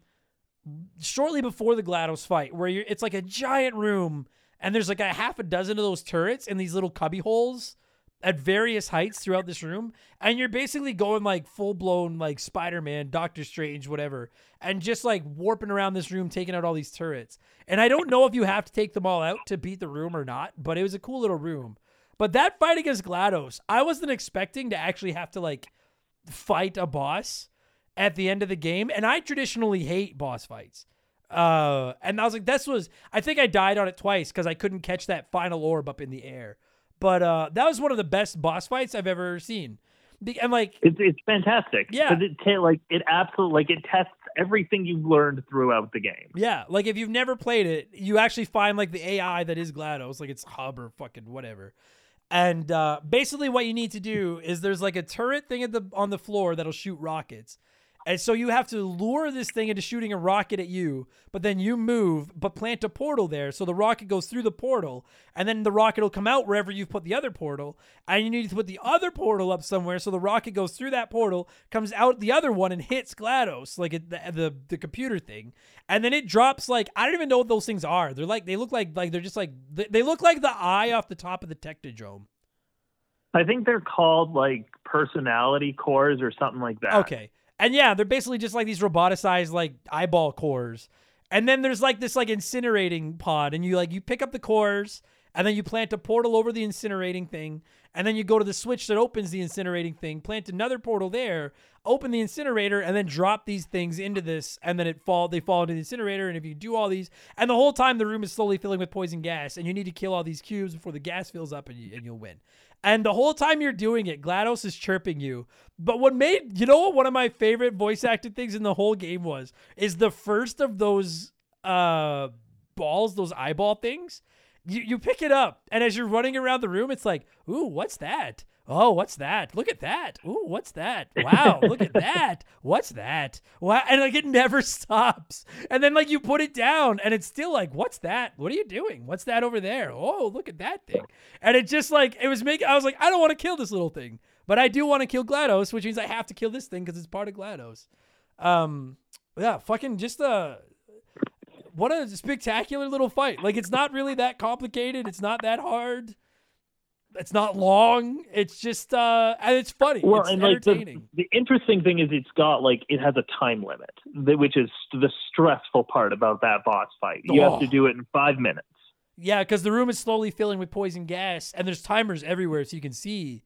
shortly before the GLaDOS fight where you're it's like a giant room and there's like a half a dozen of those turrets in these little cubby holes at various heights throughout this room and you're basically going like full blown like Spider-Man, Doctor Strange, whatever, and just like warping around this room taking out all these turrets. And I don't know if you have to take them all out to beat the room or not, but it was a cool little room. But that fight against GLaDOS, I wasn't expecting to actually have to like fight a boss at the end of the game. And I traditionally hate boss fights. Uh, and I was like, this was, I think I died on it twice because I couldn't catch that final orb up in the air. But uh, that was one of the best boss fights I've ever seen. And like, It's it's fantastic. Yeah. it ta- like it absolutely like it tests everything you've learned throughout the game. yeah, like if you've never played it, you actually find like the AI that is GLaDOS, like it's Hub or fucking whatever. And uh, basically, what you need to do is there's like a turret thing at the on the floor that'll shoot rockets, and so you have to lure this thing into shooting a rocket at you. But then you move, but plant a portal there, so the rocket goes through the portal, and then the rocket will come out wherever you've put the other portal, and you need to put the other portal up somewhere, so the rocket goes through that portal, comes out the other one, and hits Glados, like the, the the computer thing, and then it drops like I don't even know what those things are. They're like they look like like they're just like they, they look like the eye off the top of the Technodrome. I think they're called like personality cores or something like that. Okay. And yeah, they're basically just like these roboticized like eyeball cores. And then there's like this like incinerating pod and you like you pick up the cores and then you plant a portal over the incinerating thing and then you go to the switch that opens the incinerating thing, plant another portal there, open the incinerator and then drop these things into this and then it fall they fall into the incinerator and if you do all these and the whole time the room is slowly filling with poison gas and you need to kill all these cubes before the gas fills up and, you, and you'll win. And the whole time you're doing it, GLaDOS is chirping you. But what made, you know what one of my favorite voice acted things in the whole game was? Is the first of those uh balls, those eyeball things. You, you pick it up, and as you're running around the room, it's like, ooh, what's that? Oh, what's that? Look at that. Ooh, what's that? Wow, look at that. What's that? Wow. And like it never stops. And then like you put it down and it's still like, what's that? What are you doing? What's that over there? Oh, look at that thing. And it just like it was making I was like, I don't want to kill this little thing. But I do want to kill GLaDOS, which means I have to kill this thing because it's part of GLaDOS. Um yeah, fucking just uh what a spectacular little fight. Like it's not really that complicated. It's not that hard. It's not long. It's just uh, and it's funny. Well, it's and like the, entertaining. the interesting thing is it's got like it has a time limit, which is the stressful part about that boss fight. You have to Oh. do it in five minutes. Yeah, because the room is slowly filling with poison gas, and there's timers everywhere, so you can see.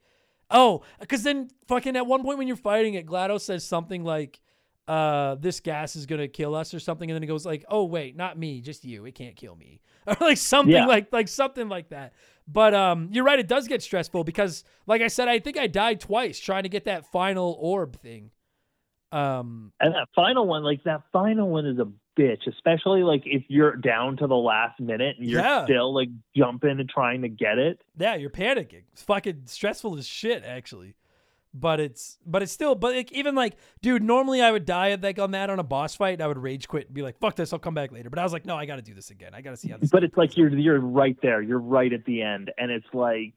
Oh, because then fucking at one point when you're fighting it, GLaDOS says something like, "Uh, this gas is gonna kill us" or something, and then it goes like, "Oh wait, not me, just you. It can't kill me," or like something Yeah. like like something like that. But um, you're right. It does get stressful because, like I said, I think I died twice trying to get that final orb thing. Um, And that final one, like that final one is a bitch, especially like if you're down to the last minute and you're Yeah. still like jumping and trying to get it. Yeah, you're panicking. It's fucking stressful as shit, actually. But it's but it's still but like, even like, dude, normally I would die like on that on a boss fight and I would rage quit and be like, fuck this, I'll come back later. But I was like, no, I gotta do this again. I gotta see how this But it's like you're you're right there. You're right at the end, and it's like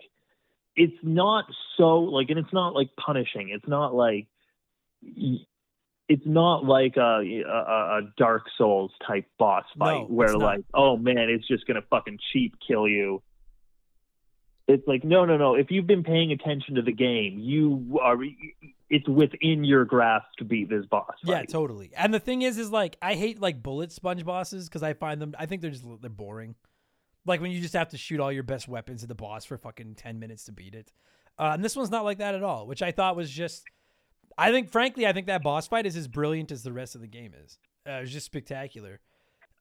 it's not so like, and it's not like punishing. It's not like it's not like a a, a Dark Souls type boss fight No, where like, oh man, it's just gonna fucking cheap kill you. It's like no, no, no. If you've been paying attention to the game, you are. It's within your grasp to beat this boss. Yeah, totally. And the thing is, is like I hate like bullet sponge bosses because I find them. I think they're just they're boring. Like when you just have to shoot all your best weapons at the boss for fucking ten minutes to beat it. Uh, and this one's not like that at all, which I thought was just. I think, frankly, I think that boss fight is as brilliant as the rest of the game is. Uh, it was just spectacular.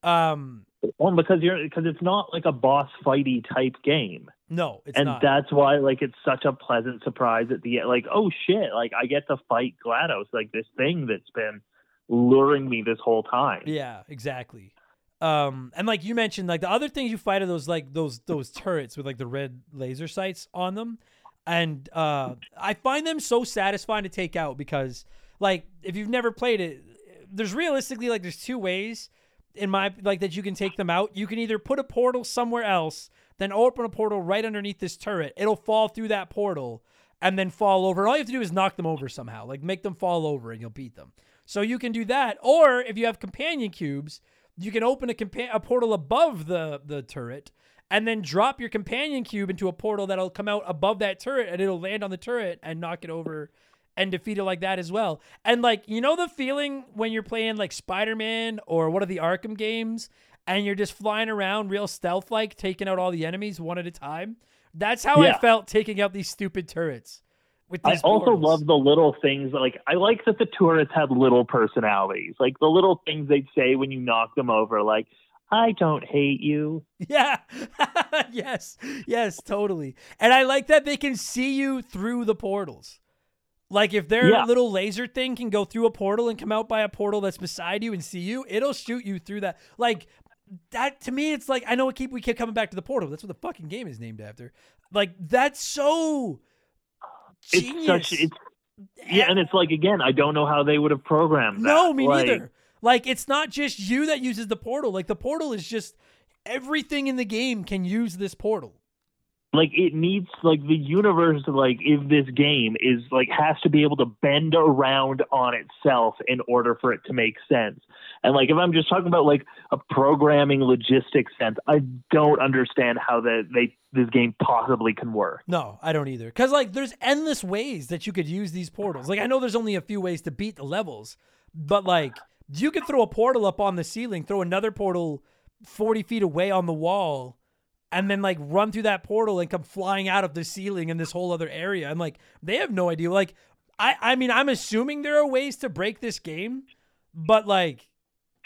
Um, Well, because you're because it's not like a boss fighty type game. No, it's and not. that's why like it's such a pleasant surprise at the end like oh shit like i get to fight glados like this thing that's been luring me this whole time Yeah, exactly. Um, and like you mentioned, like the other things you fight are those like those those turrets with like the red laser sights on them, and uh, I find them so satisfying to take out because like if you've never played it, there's realistically like there's two ways in my like that you can take them out. You can either put a portal somewhere else, then open a portal right underneath this turret. It'll fall through that portal and then fall over. All you have to do is knock them over somehow, like make them fall over, and you'll beat them. So you can do that, or if you have companion cubes, you can open a compa- a portal above the the turret and then drop your companion cube into a portal that'll come out above that turret and it'll land on the turret and knock it over and defeat it like that as well. And like, you know the feeling when you're playing like Spider-Man or one of the Arkham games and you're just flying around real stealth like taking out all the enemies one at a time? That's how I felt taking out these stupid turrets. With i these also love the little things like i like that the turrets had little personalities like the little things they'd say when you knock them over like i don't hate you Yeah. yes. Yes, totally. And I like that they can see you through the portals. Like if their Yeah. little laser thing can go through a portal and come out by a portal that's beside you and see you, it'll shoot you through that. Like that to me, it's like I know we keep we keep coming back to the portal. That's what the fucking game is named after. Like that's so genius. it's such it's yeah and it's like again i don't know how they would have programmed that No, me Like, neither. Like it's not just you that uses the portal. Like the portal is just everything in the game can use this portal. Like it needs like the universe like if this game is like has to be able to bend around on itself in order for it to make sense and like if i'm just talking about like a programming logistics sense i don't understand how that they this game possibly can work No, I don't either. Cause like there's endless ways that you could use these portals. Like I know there's only a few ways to beat the levels, but like you could throw a portal up on the ceiling, throw another portal 40 feet away on the wall, and then like run through that portal and come flying out of the ceiling in this whole other area. And like they have no idea. Like I I mean I'm assuming there are ways to break this game, but like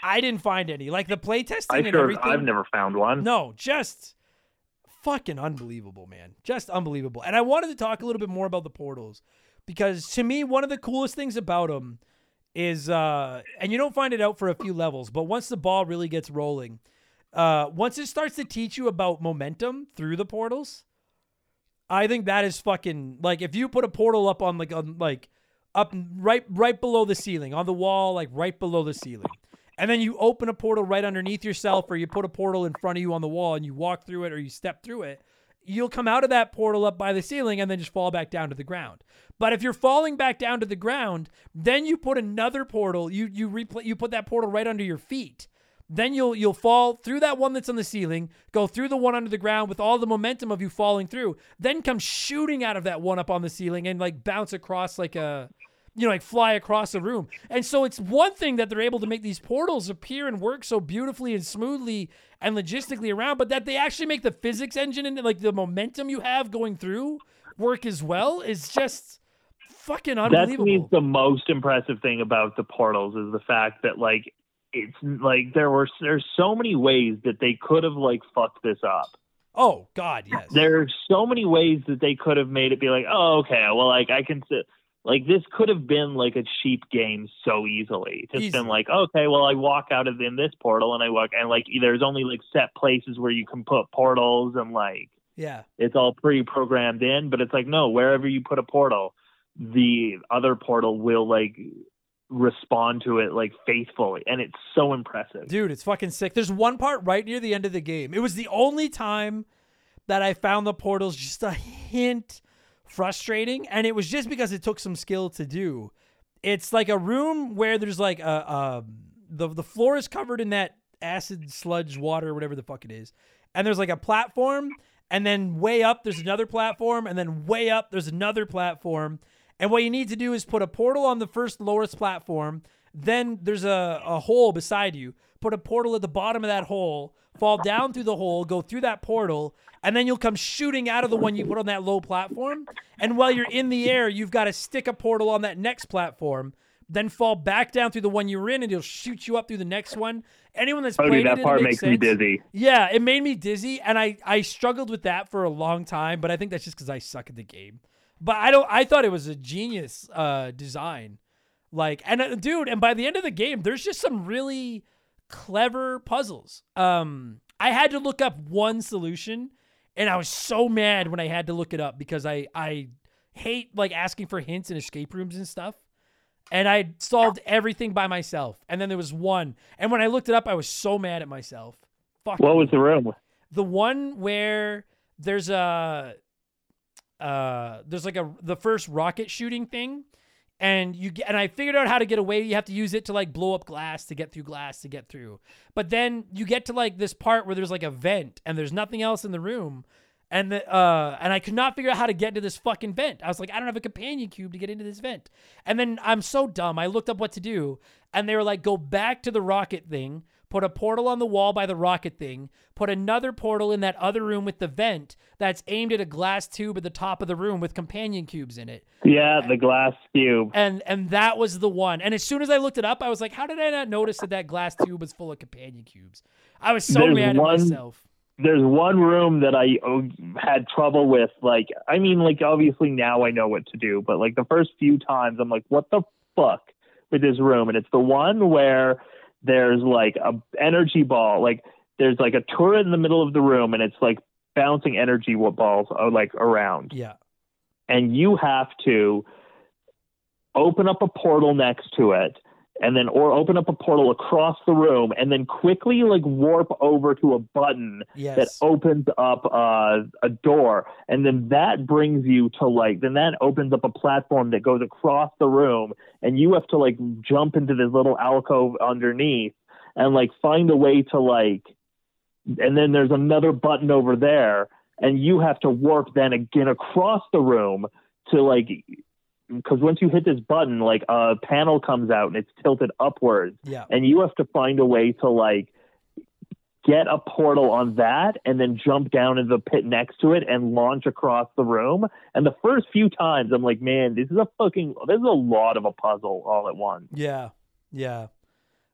I didn't find any. Like the playtesting i and sure everything. i've never found one No, just fucking unbelievable, man. Just unbelievable. And I wanted to talk a little bit more about the portals because to me, one of the coolest things about them is, uh, and you don't find it out for a few levels, but once the ball really gets rolling, uh, once it starts to teach you about momentum through the portals, I think that is fucking like if you put a portal up on like on like up right right below the ceiling on the wall like right below the ceiling and then you open a portal right underneath yourself or you put a portal in front of you on the wall and you walk through it or you step through it you'll come out of that portal up by the ceiling and then just fall back down to the ground. But if you're falling back down to the ground then you put another portal you you replay you put that portal right under your feet Then you'll you'll fall through that one that's on the ceiling, go through the one under the ground with all the momentum of you falling through, then come shooting out of that one up on the ceiling and like bounce across like a you know, like fly across the room. And so it's one thing that they're able to make these portals appear and work so beautifully and smoothly and logistically around, but that they actually make the physics engine and like the momentum you have going through work as well is just fucking unbelievable. me the most impressive thing about the portals is the fact that like it's like there were there's so many ways that they could have like fucked this up. oh God, yes. There's so many ways that they could have made it be like, oh okay, well like I can sit like this could have been like a cheap game so easily. Just Easy. been like, okay, well I walk out of in this portal and I walk and like there's only like set places where you can put portals and like yeah. it's all pre-programmed in but it's like no wherever you put a portal the other portal will like respond to it like faithfully and it's so impressive Dude, it's fucking sick. There's one part right near the end of the game. It was the only time that I found the portals just a hint frustrating, and it was just because it took some skill to do. It's like a room where there's like a, a the the floor is covered in that acid sludge water, whatever the fuck it is, and there's like a platform, and then way up there's another platform, and then way up there's another platform, and what you need to do is put a portal on the first lowest platform. Then there's a, a hole beside you. Put a portal at the bottom of that hole, fall down through the hole, go through that portal, and then you'll come shooting out of the one you put on that low platform. And while you're in the air, you've got to stick a portal on that next platform, then fall back down through the one you were in, and it'll shoot you up through the next one. Anyone that's oh played dude that it, part it makes makes me dizzy Yeah, it made me dizzy, and I I struggled with that for a long time. But I think that's just because I suck at the game. But I don't. I thought it was a genius uh, design, like and uh, dude. And by the end of the game, there's just some really clever puzzles. Um, I had to look up one solution, and I was so mad when I had to look it up because I I hate like asking for hints in escape rooms and stuff. And I solved everything by myself. And then there was one. And when I looked it up, I was so mad at myself. Fuck. what was the room the one where there's a uh there's like a the first rocket shooting thing and you get and I figured out how to get away you have to use it to like blow up glass to get through glass to get through but then you get to like this part where there's like a vent and there's nothing else in the room and the uh and I could not figure out how to get into this fucking vent. I was like, I don't have a companion cube to get into this vent. And then I'm so dumb. I looked up what to do, and they were like, go back to the rocket thing, put a portal on the wall by the rocket thing, put another portal in that other room with the vent that's aimed at a glass tube at the top of the room with companion cubes in it. yeah the glass cube And and that was the one. And as soon as I looked it up, I was like, how did I not notice that that glass tube was full of companion cubes? I was so There's mad one- at myself. there's one room that I oh, had trouble with. Like, I mean, like obviously now I know what to do, but like the first few times, I'm like, what the fuck with this room? And it's the one where there's like a energy ball, like there's like a turret in the middle of the room, and it's like bouncing energy balls uh, like around, Yeah. and you have to open up a portal next to it. And then, or open up a portal across the room, and then quickly like warp over to a button that opens up uh, a door, and then that brings you to like, then that opens up a platform that goes across the room, and you have to like jump into this little alcove underneath and like find a way to like, and then there's another button over there, and you have to warp then again across the room to like. Because once you hit this button, like a panel comes out and it's tilted upwards, Yeah. and you have to find a way to like get a portal on that and then jump down into the pit next to it and launch across the room. And the first few times I'm like, man, this is a fucking this is a lot of a puzzle all at once. Yeah, yeah,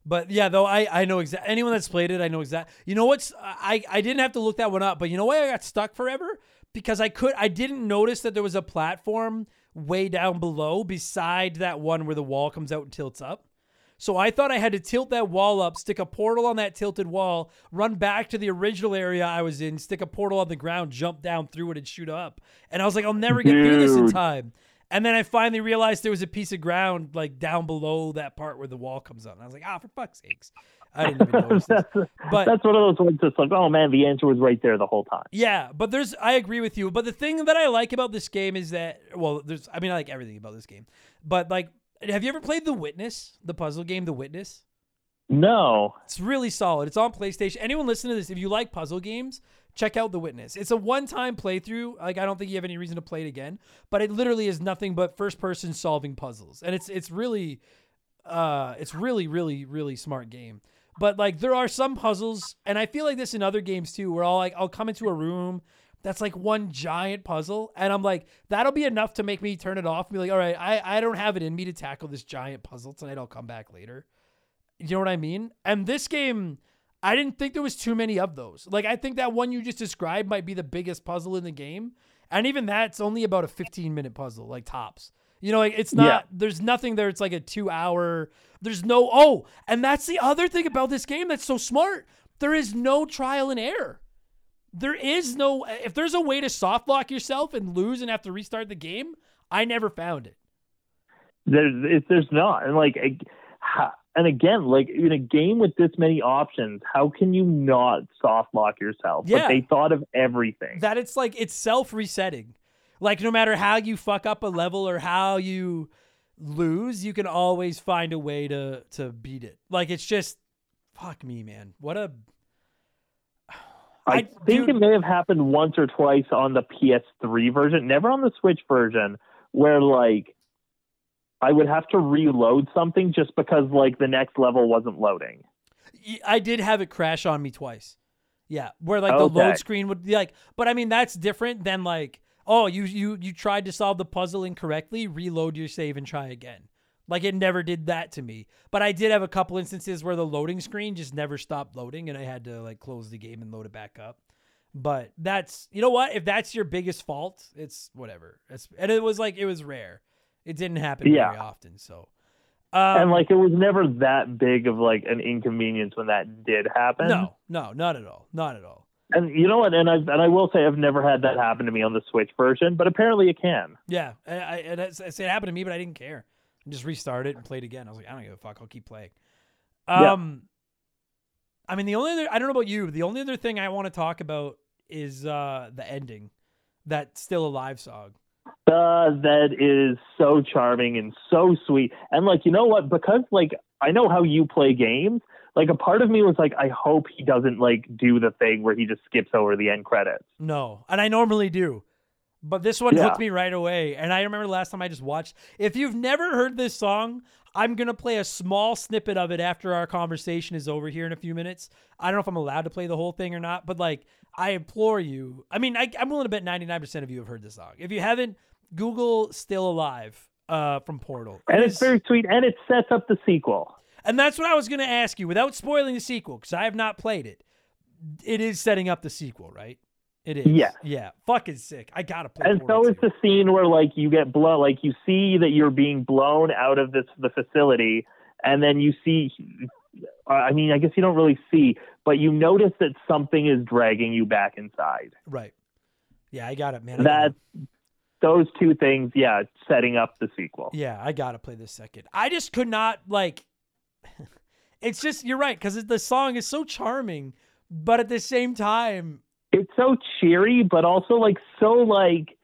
but yeah, though I I know exactly anyone that's played it, I know exactly. You know what's I I didn't have to look that one up, but you know why I got stuck forever because I could I didn't notice that there was a platform way down below beside that one where the wall comes out and tilts up. So I thought I had to tilt that wall up, stick a portal on that tilted wall, run back to the original area I was in, stick a portal on the ground, jump down through it, and shoot up. And I was like, I'll never get through this in time. And then I finally realized there was a piece of ground like down below that part where the wall comes up. And I was like, ah, for fuck's sakes. I didn't even notice But that's one of those ones that's like, oh man, the answer was right there the whole time. yeah, but there's I agree with you. But the thing that I like about this game is that well, there's I mean I like everything about this game. But like have you ever played The Witness, the puzzle game The Witness? No. It's really solid. It's on PlayStation. Anyone listen to this, if you like puzzle games, check out The Witness. It's a one-time playthrough. Like I don't think you have any reason to play it again, but it literally is nothing but first-person solving puzzles. And it's it's really uh it's really really really smart game. But like there are some puzzles and I feel like this in other games too where I'll like I'll come into a room that's like one giant puzzle and I'm like that'll be enough to make me turn it off and be like all right, I I don't have it in me to tackle this giant puzzle tonight. I'll come back later. You know what I mean? And this game, I didn't think there was too many of those. Like I think that one you just described might be the biggest puzzle in the game. And even that's only about a 15 minute puzzle, like tops. You know, like it's not Yeah. there's nothing there. It's like a two hour. There's no oh, and that's the other thing about this game that's so smart. There is no trial and error. There is no if there's a way to soft lock yourself and lose and have to restart the game, I never found it. There's there's not, and like, and again, like in a game with this many options, how can you not soft lock yourself? Yeah. But they thought of everything. that it's like it's self resetting. Like no matter how you fuck up a level or how you lose, you can always find a way to to beat it. Like it's just fuck me, man. What a I, I- think dude- it may have happened once or twice on the PS3 version, never on the Switch version, where like I would have to reload something just because like the next level wasn't loading. I did have it crash on me twice. Yeah, where like the Okay. load screen would be like, but I mean that's different than like, oh, you you you tried to solve the puzzle incorrectly, reload your save and try again. Like it never did that to me. But I did have a couple instances where the loading screen just never stopped loading and I had to like close the game and load it back up. But that's you know what? If that's your biggest fault, it's whatever. It's and it was like it was rare. It didn't happen very often. So um, and like it was never that big of like an inconvenience when that did happen. no, no, not at all. Not at all. And you know what? And I and I will say I've never had that happen to me on the Switch version, but apparently it can. Yeah, I, I, it's- it happened to me, but I didn't care. I just restarted it and played again. I was like, I don't give a fuck. I'll keep playing. Yeah. Um, I mean, the only other I don't know about you. The only other thing I want to talk about is uh the ending, that "Still Alive" song. Uh, that is so charming and so sweet. And like, you know what? Because like I know how you play games. Like a part of me was like, I hope he doesn't like do the thing where he just skips over the end credits. No, and I normally do, but this one Yeah. hooked me right away. And I remember the last time I just watched. If you've never heard this song, I'm gonna play a small snippet of it after our conversation is over here in a few minutes. I don't know if I'm allowed to play the whole thing or not, but like, I implore you. I mean, I, I'm willing to bet 99% of you have heard this song. If you haven't, Google "Still Alive" uh, from Portal, And It it's very sweet, and it sets up the sequel. And that's what I was gonna ask you without spoiling the sequel because I have not played it. It is setting up the sequel, right? It is. Yes. Yeah. Fucking sick. I gotta play. And so is the scene where like you get blown, like you see that you're being blown out of this the facility, and then you see. Uh, I mean, I guess you don't really see, but you notice that something is dragging you back inside. Right. Yeah, I got it, man. That those two things, yeah, setting up the sequel. yeah, I gotta play this second. I just could not like. it's just you're right because the song is so charming, but at the same time, It's so cheery, but also like so like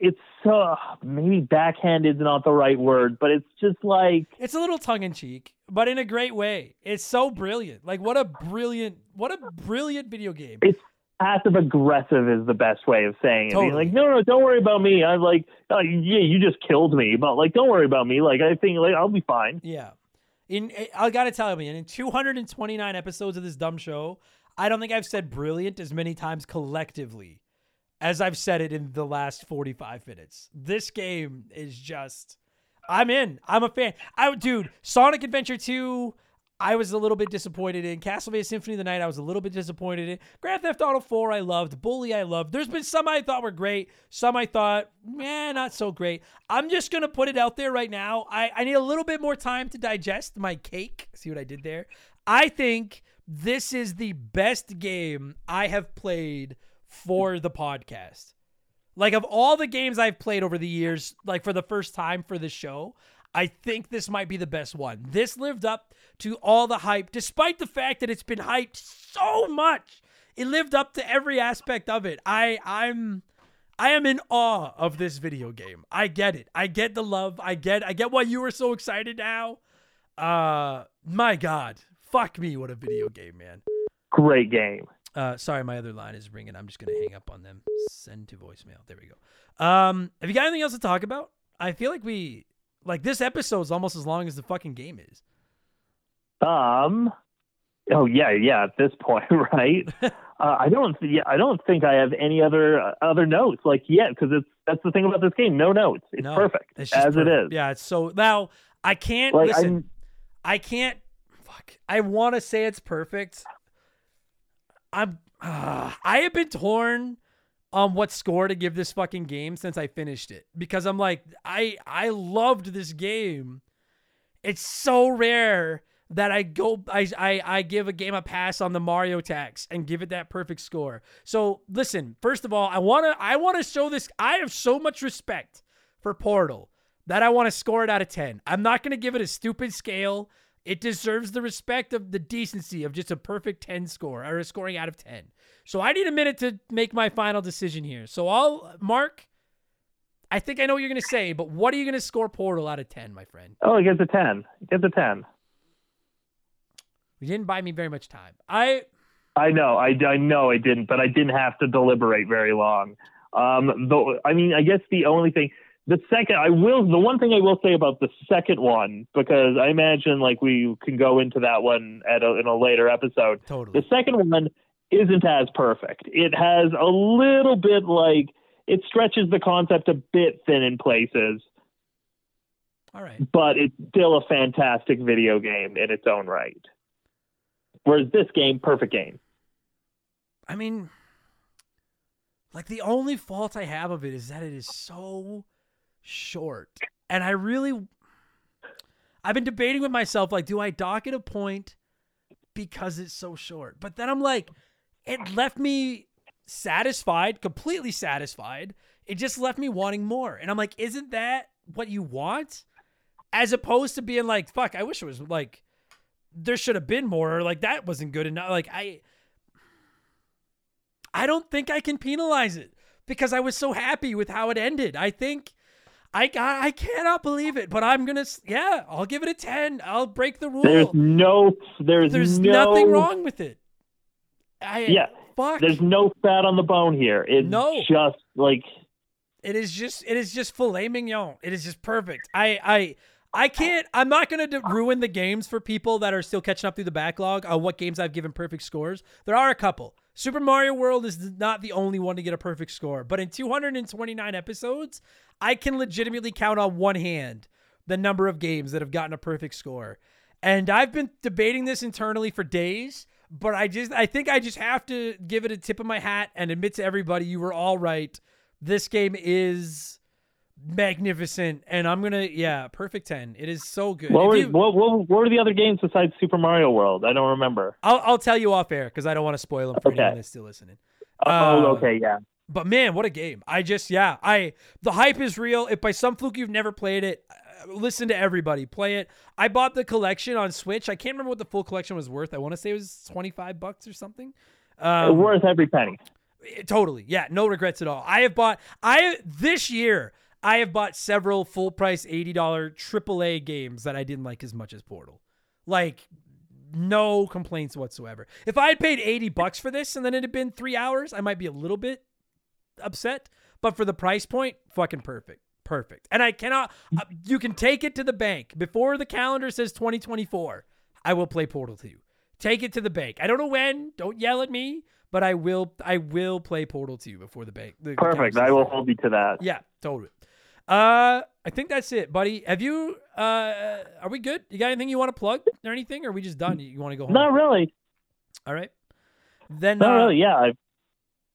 it's so maybe backhand is not the right word, but it's just like it's a little tongue in cheek, but in a great way. It's so brilliant. Like what a brilliant, what a brilliant video game. it's passive aggressive is the best way of saying it. Being Totally. like, no, no, don't worry about me. I'm like, oh, yeah, you just killed me, but like, don't worry about me. Like, I think like I'll be fine. Yeah. In eh, I gotta tell you, man, in 229 episodes of this dumb show, I don't think I've said brilliant as many times collectively as I've said it in the last 45 minutes. This game is just I'm in. I'm a fan. I dude, Sonic Adventure 2 I was a little bit disappointed in Castlevania Symphony of the Night. I was a little bit disappointed in Grand Theft Auto 4. I loved Bully. I loved. There's been some I thought were great. Some I thought, man, not so great. I'm just gonna put it out there right now. I I need a little bit more time to digest my cake. See what I did there? I think this is the best game I have played for the podcast. Like of all the games I've played over the years, like for the first time for the show, I think this might be the best one. This lived up to all the hype, despite the fact that it's been hyped so much. It lived up to every aspect of it. I I'm I am in awe of this video game. I get it. I get the love. I get I get why you were so excited now. Uh my god. fuck me, what a video game, man. Great game. Uh, sorry, my other line is ringing. I'm just gonna hang up on them. Send to voicemail. There we go. Um, have you got anything else to talk about? I feel like we like this episode is almost as long as the fucking game is. Um. Oh yeah, yeah. At this point, right? uh, I don't. Yeah, I don't think I have any other uh, other notes. Like yeah, because it's that's the thing about this game. No notes. It's No, perfect it's as it is. Yeah, it's so now I can't Like listen. I'm. I can't. Fuck. I want to say it's perfect. I'm. Uh, I have been torn on what score to give this fucking game since I finished it because I'm like I I loved this game. It's so rare that I go I, I I give a game a pass on the Mario tax and give it that perfect score. So listen, first of all, I wanna I wanna show this I have so much respect for Portal that I wanna score it out of ten. I'm not gonna give it a stupid scale. It deserves the respect of the decency of just a perfect 10 score or a scoring out of 10. So I need a minute to make my final decision here. So I'll mark I think I know what you're going to say, but what are you going to score Portal out of 10, my friend? Oh, it gets a 10. It gets a 10. We didn't buy me very much time. I I know, I, I know I didn't, but I didn't have to deliberate very long. Um, I mean, I guess the only thing, the second, I will, the one thing I will say about the second one, because I imagine like we can go into that one at a, in a later episode. Totally. The second one isn't as perfect. It has a little bit like, it stretches the concept a bit thin in places. All right. But it's still a fantastic video game in its own right. Whereas this game, perfect game. I mean, like the only fault I have of it is that it is so short. And I really I've been debating with myself like do I dock it a point because it's so short? But then I'm like it left me satisfied, completely satisfied. It just left me wanting more. And I'm like isn't that what you want? As opposed to being like fuck, I wish it was like there should have been more like that wasn't good enough. Like I I don't think I can penalize it because I was so happy with how it ended. I think I got, I cannot believe it, but I'm gonna yeah, I'll give it a ten. I'll break the rule. There's no, there's, There's no, nothing wrong with it. I Yeah, fuck. There's no fat on the bone here. It's No. just like It is just it is just filet mignon. It is just perfect. I I I can't. I'm not gonna d- ruin the games for people that are still catching up through the backlog on what games I've given perfect scores. There are a couple. Super Mario World is not the only one to get a perfect score, but in 229 episodes, I can legitimately count on one hand the number of games that have gotten a perfect score. And I've been debating this internally for days, but I just I think I just have to give it a tip of my hat and admit to everybody you were all right. This game is magnificent and I'm to yeah, perfect 10. It is so good. what were, you- what, what, what were the other games besides Super Mario World? I don't remember. I'll I'll tell you off air cuz I don't want to spoil them for Okay. anyone that's still listening. oh, Uh, okay, yeah. But man, what a game! I just yeah, I the hype is real. If by some fluke you've never played it, uh, listen to everybody play it. I bought the collection on Switch. I can't remember what the full collection was worth. I want to say it was twenty five bucks or something. Um, Worth every penny. Totally. Yeah, no regrets at all. I have bought I this year I have bought several full price $80 AAA games that I didn't like as much as Portal. Like no complaints whatsoever. If I had paid 80 bucks for this and then it had been 3 hours, I might be a little bit upset, but for the price point, fucking perfect. Perfect. And I cannot uh, you can take it to the bank before the calendar says 2024. I will play Portal 2. Take it to the bank. I don't know when. Don't yell at me, but I will. I will play Portal 2 before the bank. the Perfect. I will hold you to that. Yeah, totally. Uh, I think that's it, buddy. Have you? Uh, are we good? You got anything you want to plug or anything? Or are we just done? You want to go home? Not really. All right. Then. Not uh, really. Yeah. I,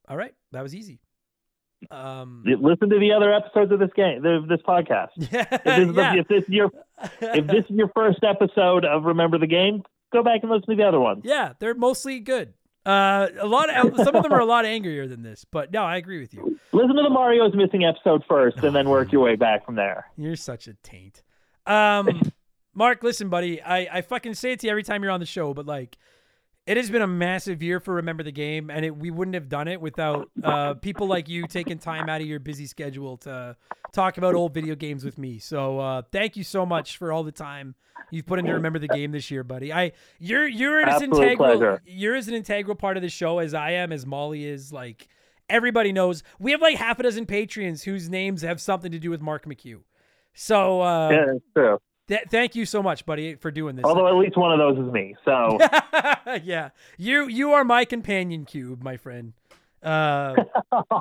All right. That was easy. Um. listen to the other episodes of this game, of this podcast. Yeah. If this, is, yeah. if this is your if this is your first episode of Remember the Game, go back and listen to the other ones. Yeah, they're mostly good. Uh, a lot of some of them are a lot angrier than this, but no, I agree with you. Listen to the Mario's missing episode first, and then work your way back from there. You're such a taint. Um, Mark, listen, buddy, I I fucking say it to you every time you're on the show, but like, It has been a massive year for Remember the Game, and it, we wouldn't have done it without uh, people like you taking time out of your busy schedule to talk about old video games with me. So uh, thank you so much for all the time you've put into Remember the Game this year, buddy. I you're you're as Absolute integral pleasure. you're as an integral part of the show as I am, as Molly is. Like everybody knows, we have like half a dozen Patreons whose names have something to do with Mark McHugh. So uh, Yeah, it's true. Th- thank you so much, buddy, for doing this. Although at least one of those is me. So yeah, you you are my companion cube, my friend. Uh,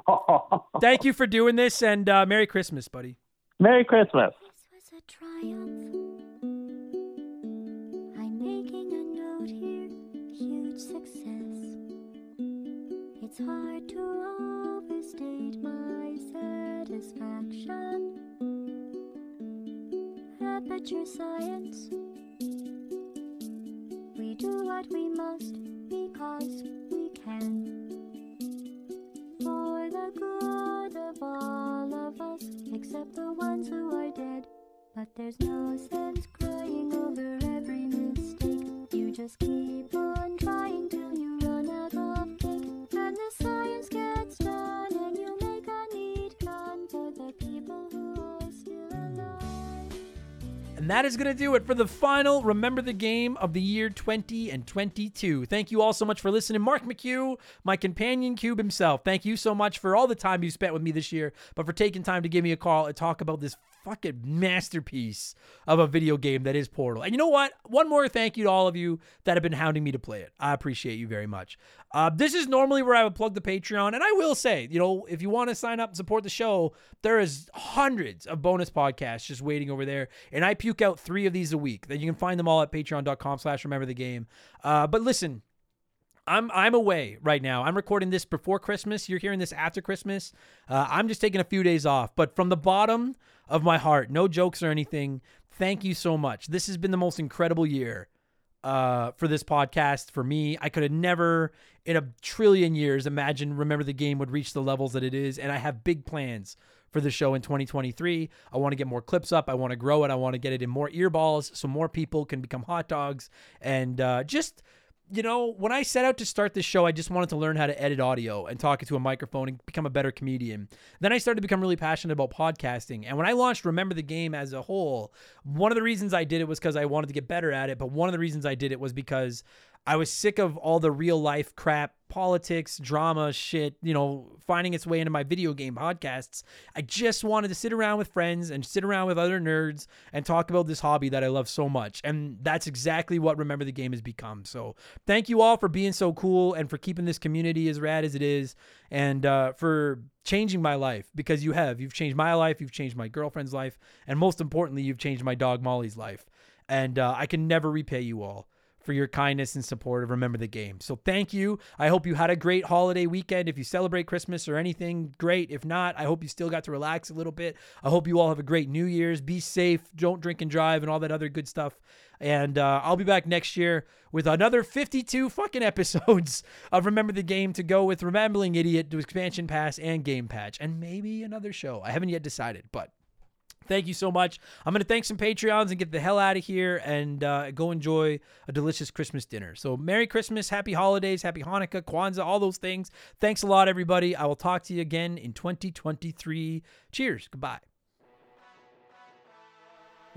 thank you for doing this, and uh, Merry Christmas, buddy. Merry Christmas. This was a triumph. I'm making a note here, huge success. It's hard to overstate my satisfaction. Aperture science. We do what we must because we can. For the good of all of us, except the ones who are dead. But there's no sense crying over every mistake. You just keep on trying till And that is going to do it for the final Remember the Game of the year 20 and 22. Thank you all so much for listening. Mark McHugh, my companion cube himself, thank you so much for all the time you spent with me this year, but for taking time to give me a call and talk about this fucking masterpiece of a video game that is Portal. And you know what? One more thank you to all of you that have been hounding me to play it. I appreciate you very much. Uh, this is normally where I would plug the Patreon, and I will say, you know, if you want to sign up and support the show, there is hundreds of bonus podcasts just waiting over there, and I puke out three of these a week. That you can find them all at Patreon.com/slash Remember the Game. Uh, but listen. I'm I'm away right now. I'm recording this before Christmas. You're hearing this after Christmas. Uh, I'm just taking a few days off. But from the bottom of my heart, no jokes or anything. Thank you so much. This has been the most incredible year uh, for this podcast for me. I could have never in a trillion years imagined Remember the Game would reach the levels that it is, and I have big plans for the show in 2023. I want to get more clips up. I want to grow it. I want to get it in more earballs so more people can become hot dogs and uh, just you know, when I set out to start this show, I just wanted to learn how to edit audio and talk into a microphone and become a better comedian. Then I started to become really passionate about podcasting. And when I launched Remember the Game as a whole, one of the reasons I did it was because I wanted to get better at it. But one of the reasons I did it was because I was sick of all the real life crap, politics, drama, shit, you know, finding its way into my video game podcasts. I just wanted to sit around with friends and sit around with other nerds and talk about this hobby that I love so much. And that's exactly what Remember the Game has become. So thank you all for being so cool and for keeping this community as rad as it is and uh, for changing my life because you have. You've changed my life, you've changed my girlfriend's life, and most importantly, you've changed my dog Molly's life. And uh, I can never repay you all for your kindness and support of Remember the Game. So thank you. I hope you had a great holiday weekend. If you celebrate Christmas or anything, great. If not, I hope you still got to relax a little bit. I hope you all have a great New Year's. Be safe. Don't drink and drive and all that other good stuff. And uh, I'll be back next year with another 52 fucking episodes of Remember the Game to go with Remembering Idiot to Expansion Pass and Game Patch. And maybe another show. I haven't yet decided, but Thank you so much. I'm going to thank some Patreons and get the hell out of here and uh, go enjoy a delicious Christmas dinner. So, Merry Christmas, Happy Holidays, Happy Hanukkah, Kwanzaa, all those things. Thanks a lot, everybody. I will talk to you again in 2023. Cheers. Goodbye.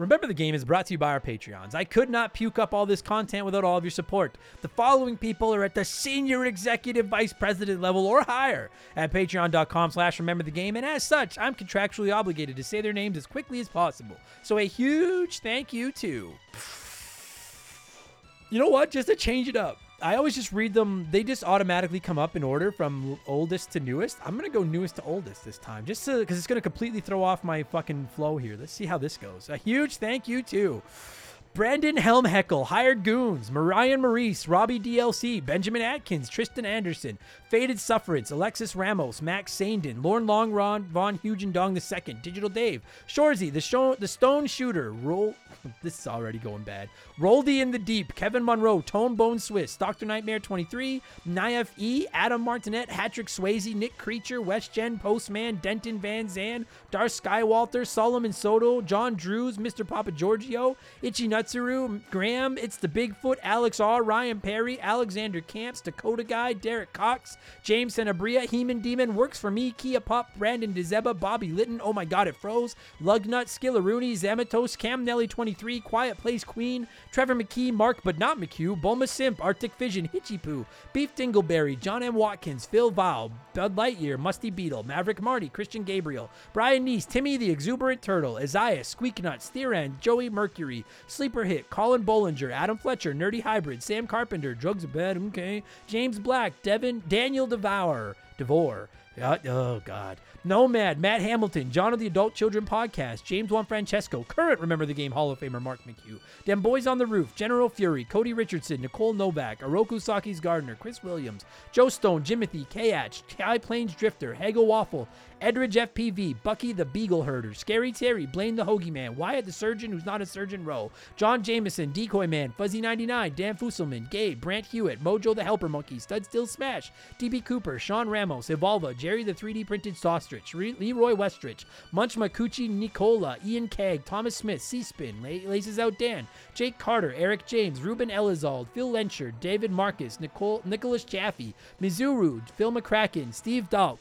Remember the Game is brought to you by our Patreons. I could not puke up all this content without all of your support. The following people are at the senior executive vice president level or higher at patreon.com slash remember the game, and as such, I'm contractually obligated to say their names as quickly as possible. So a huge thank you to you know what? Just to change it up. I always just read them. They just automatically come up in order from oldest to newest. I'm gonna go newest to oldest this time, just because it's gonna completely throw off my fucking flow here. Let's see how this goes. A huge thank you to Brandon Helmheckle, Hired Goons, Mariah Maurice, Robbie DLC, Benjamin Atkins, Tristan Anderson, Faded Sufferance, Alexis Ramos, Max Sandin, Lorne Long Ron, Von Hugendong II, Digital Dave, Shorzy, the, show, the Stone Shooter, Roll. This is already going bad. Roldy in the Deep, Kevin Monroe, Tone Bone Swiss, Dr. Nightmare 23, Naif E, Adam Martinet, Hatrick Swayze, Nick Creature, West Gen Postman, Denton Van Zan, Darth Skywalter, Solomon Soto, John Drews, Mr. Papa Giorgio, Itchy Nuts. Nutsuru, Graham, It's the Bigfoot, Alex R, Ryan Perry, Alexander Camps, Dakota Guy, Derek Cox, James Sanabria, Heman Demon, Works for Me, Kia Pup, Brandon DeZeba, Bobby Litton, Oh My God, It Froze, Lugnut, Skillaroonie, Zamatos, Cam Nelly 23, Quiet Place Queen, Trevor McKee, Mark But Not McHugh, Bulma Simp, Arctic Vision, Hitchy Poo, Beef Dingleberry, John M. Watkins, Phil Val, Bud Lightyear, Musty Beetle, Maverick Marty, Christian Gabriel, Brian Neese, Timmy the Exuberant Turtle, Isaiah, Squeaknut, Steeran, Joey Mercury, Sleeper Hit, Colin Bollinger, Adam Fletcher, Nerdy Hybrid, Sam Carpenter, Drugs bad, okay, James Black, Devin, Daniel Devour, Devore, uh, oh God. Nomad, Matt Hamilton, John of the Adult Children Podcast, James Juan Francesco, current Remember the Game Hall of Famer Mark McHugh, Dem Boys on the Roof, General Fury, Cody Richardson, Nicole Novak, Oroku Saki's Gardener, Chris Williams, Joe Stone, Jimothy, Kayach, High Plains Drifter, Hagel Waffle, Edridge FPV, Bucky the Beagle Herder, Scary Terry, Blaine the Hoagie Man, Wyatt the Surgeon who's not a surgeon row, John Jameson, Decoy Man, Fuzzy99, Dan Fusselman, Gabe, Brant Hewitt, Mojo the Helper Monkey, Stud Still Smash, DB Cooper, Sean Ramos, Evolva, Jerry the 3D printed Re- Leroy Westrich, Munch Makuchi Nicola, Ian Keg, Thomas Smith, C-Spin, La- Laces Out Dan, Jake Carter, Eric James, Ruben Elizald, Phil Lencher, David Marcus, Nicole, Nicholas Chaffee, Mizuru, Phil McCracken, Steve Dalk,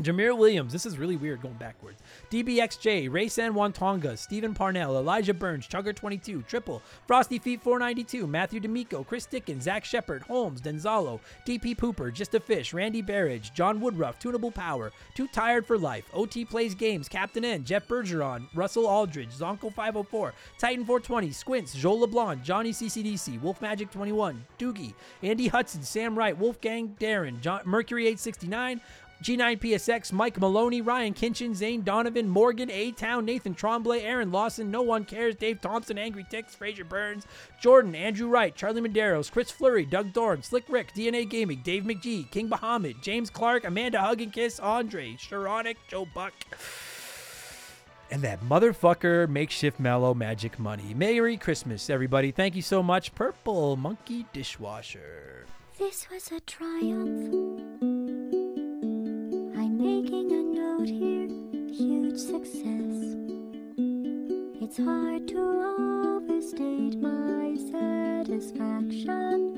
Jameer Williams, this is really weird going backwards. DBXJ, Ray San Juan Tonga, Stephen Parnell, Elijah Burns, Chugger22, Triple, Frosty Feet 492, Matthew D'Amico, Chris Dickens, Zach Shepard, Holmes, Denzalo, DP Pooper, Just a Fish, Randy Barrage, John Woodruff, Tunable Power, Too Tired for Life, OT Plays Games, Captain N, Jeff Bergeron, Russell Aldridge, Zonko 504, Titan 420, Squints, Joel LeBlanc, Johnny CCDC, Wolf Magic 21, Doogie, Andy Hudson, Sam Wright, Wolfgang Darren, John, Mercury 869, G9PSX, Mike Maloney, Ryan Kinchin, Zane Donovan, Morgan, A Town, Nathan Tremblay, Aaron Lawson, No One Cares, Dave Thompson, Angry Ticks, Fraser Burns, Jordan, Andrew Wright, Charlie Medeiros, Chris Flurry, Doug Dorn, Slick Rick, DNA Gaming, Dave McGee, King Bahamut, James Clark, Amanda Hug and Kiss, Andre, Sharonic, Joe Buck. And that motherfucker makeshift mellow magic money. Merry Christmas, everybody. Thank you so much. Purple Monkey Dishwasher. This was a triumph making a note here, huge success. It's hard to overstate my satisfaction.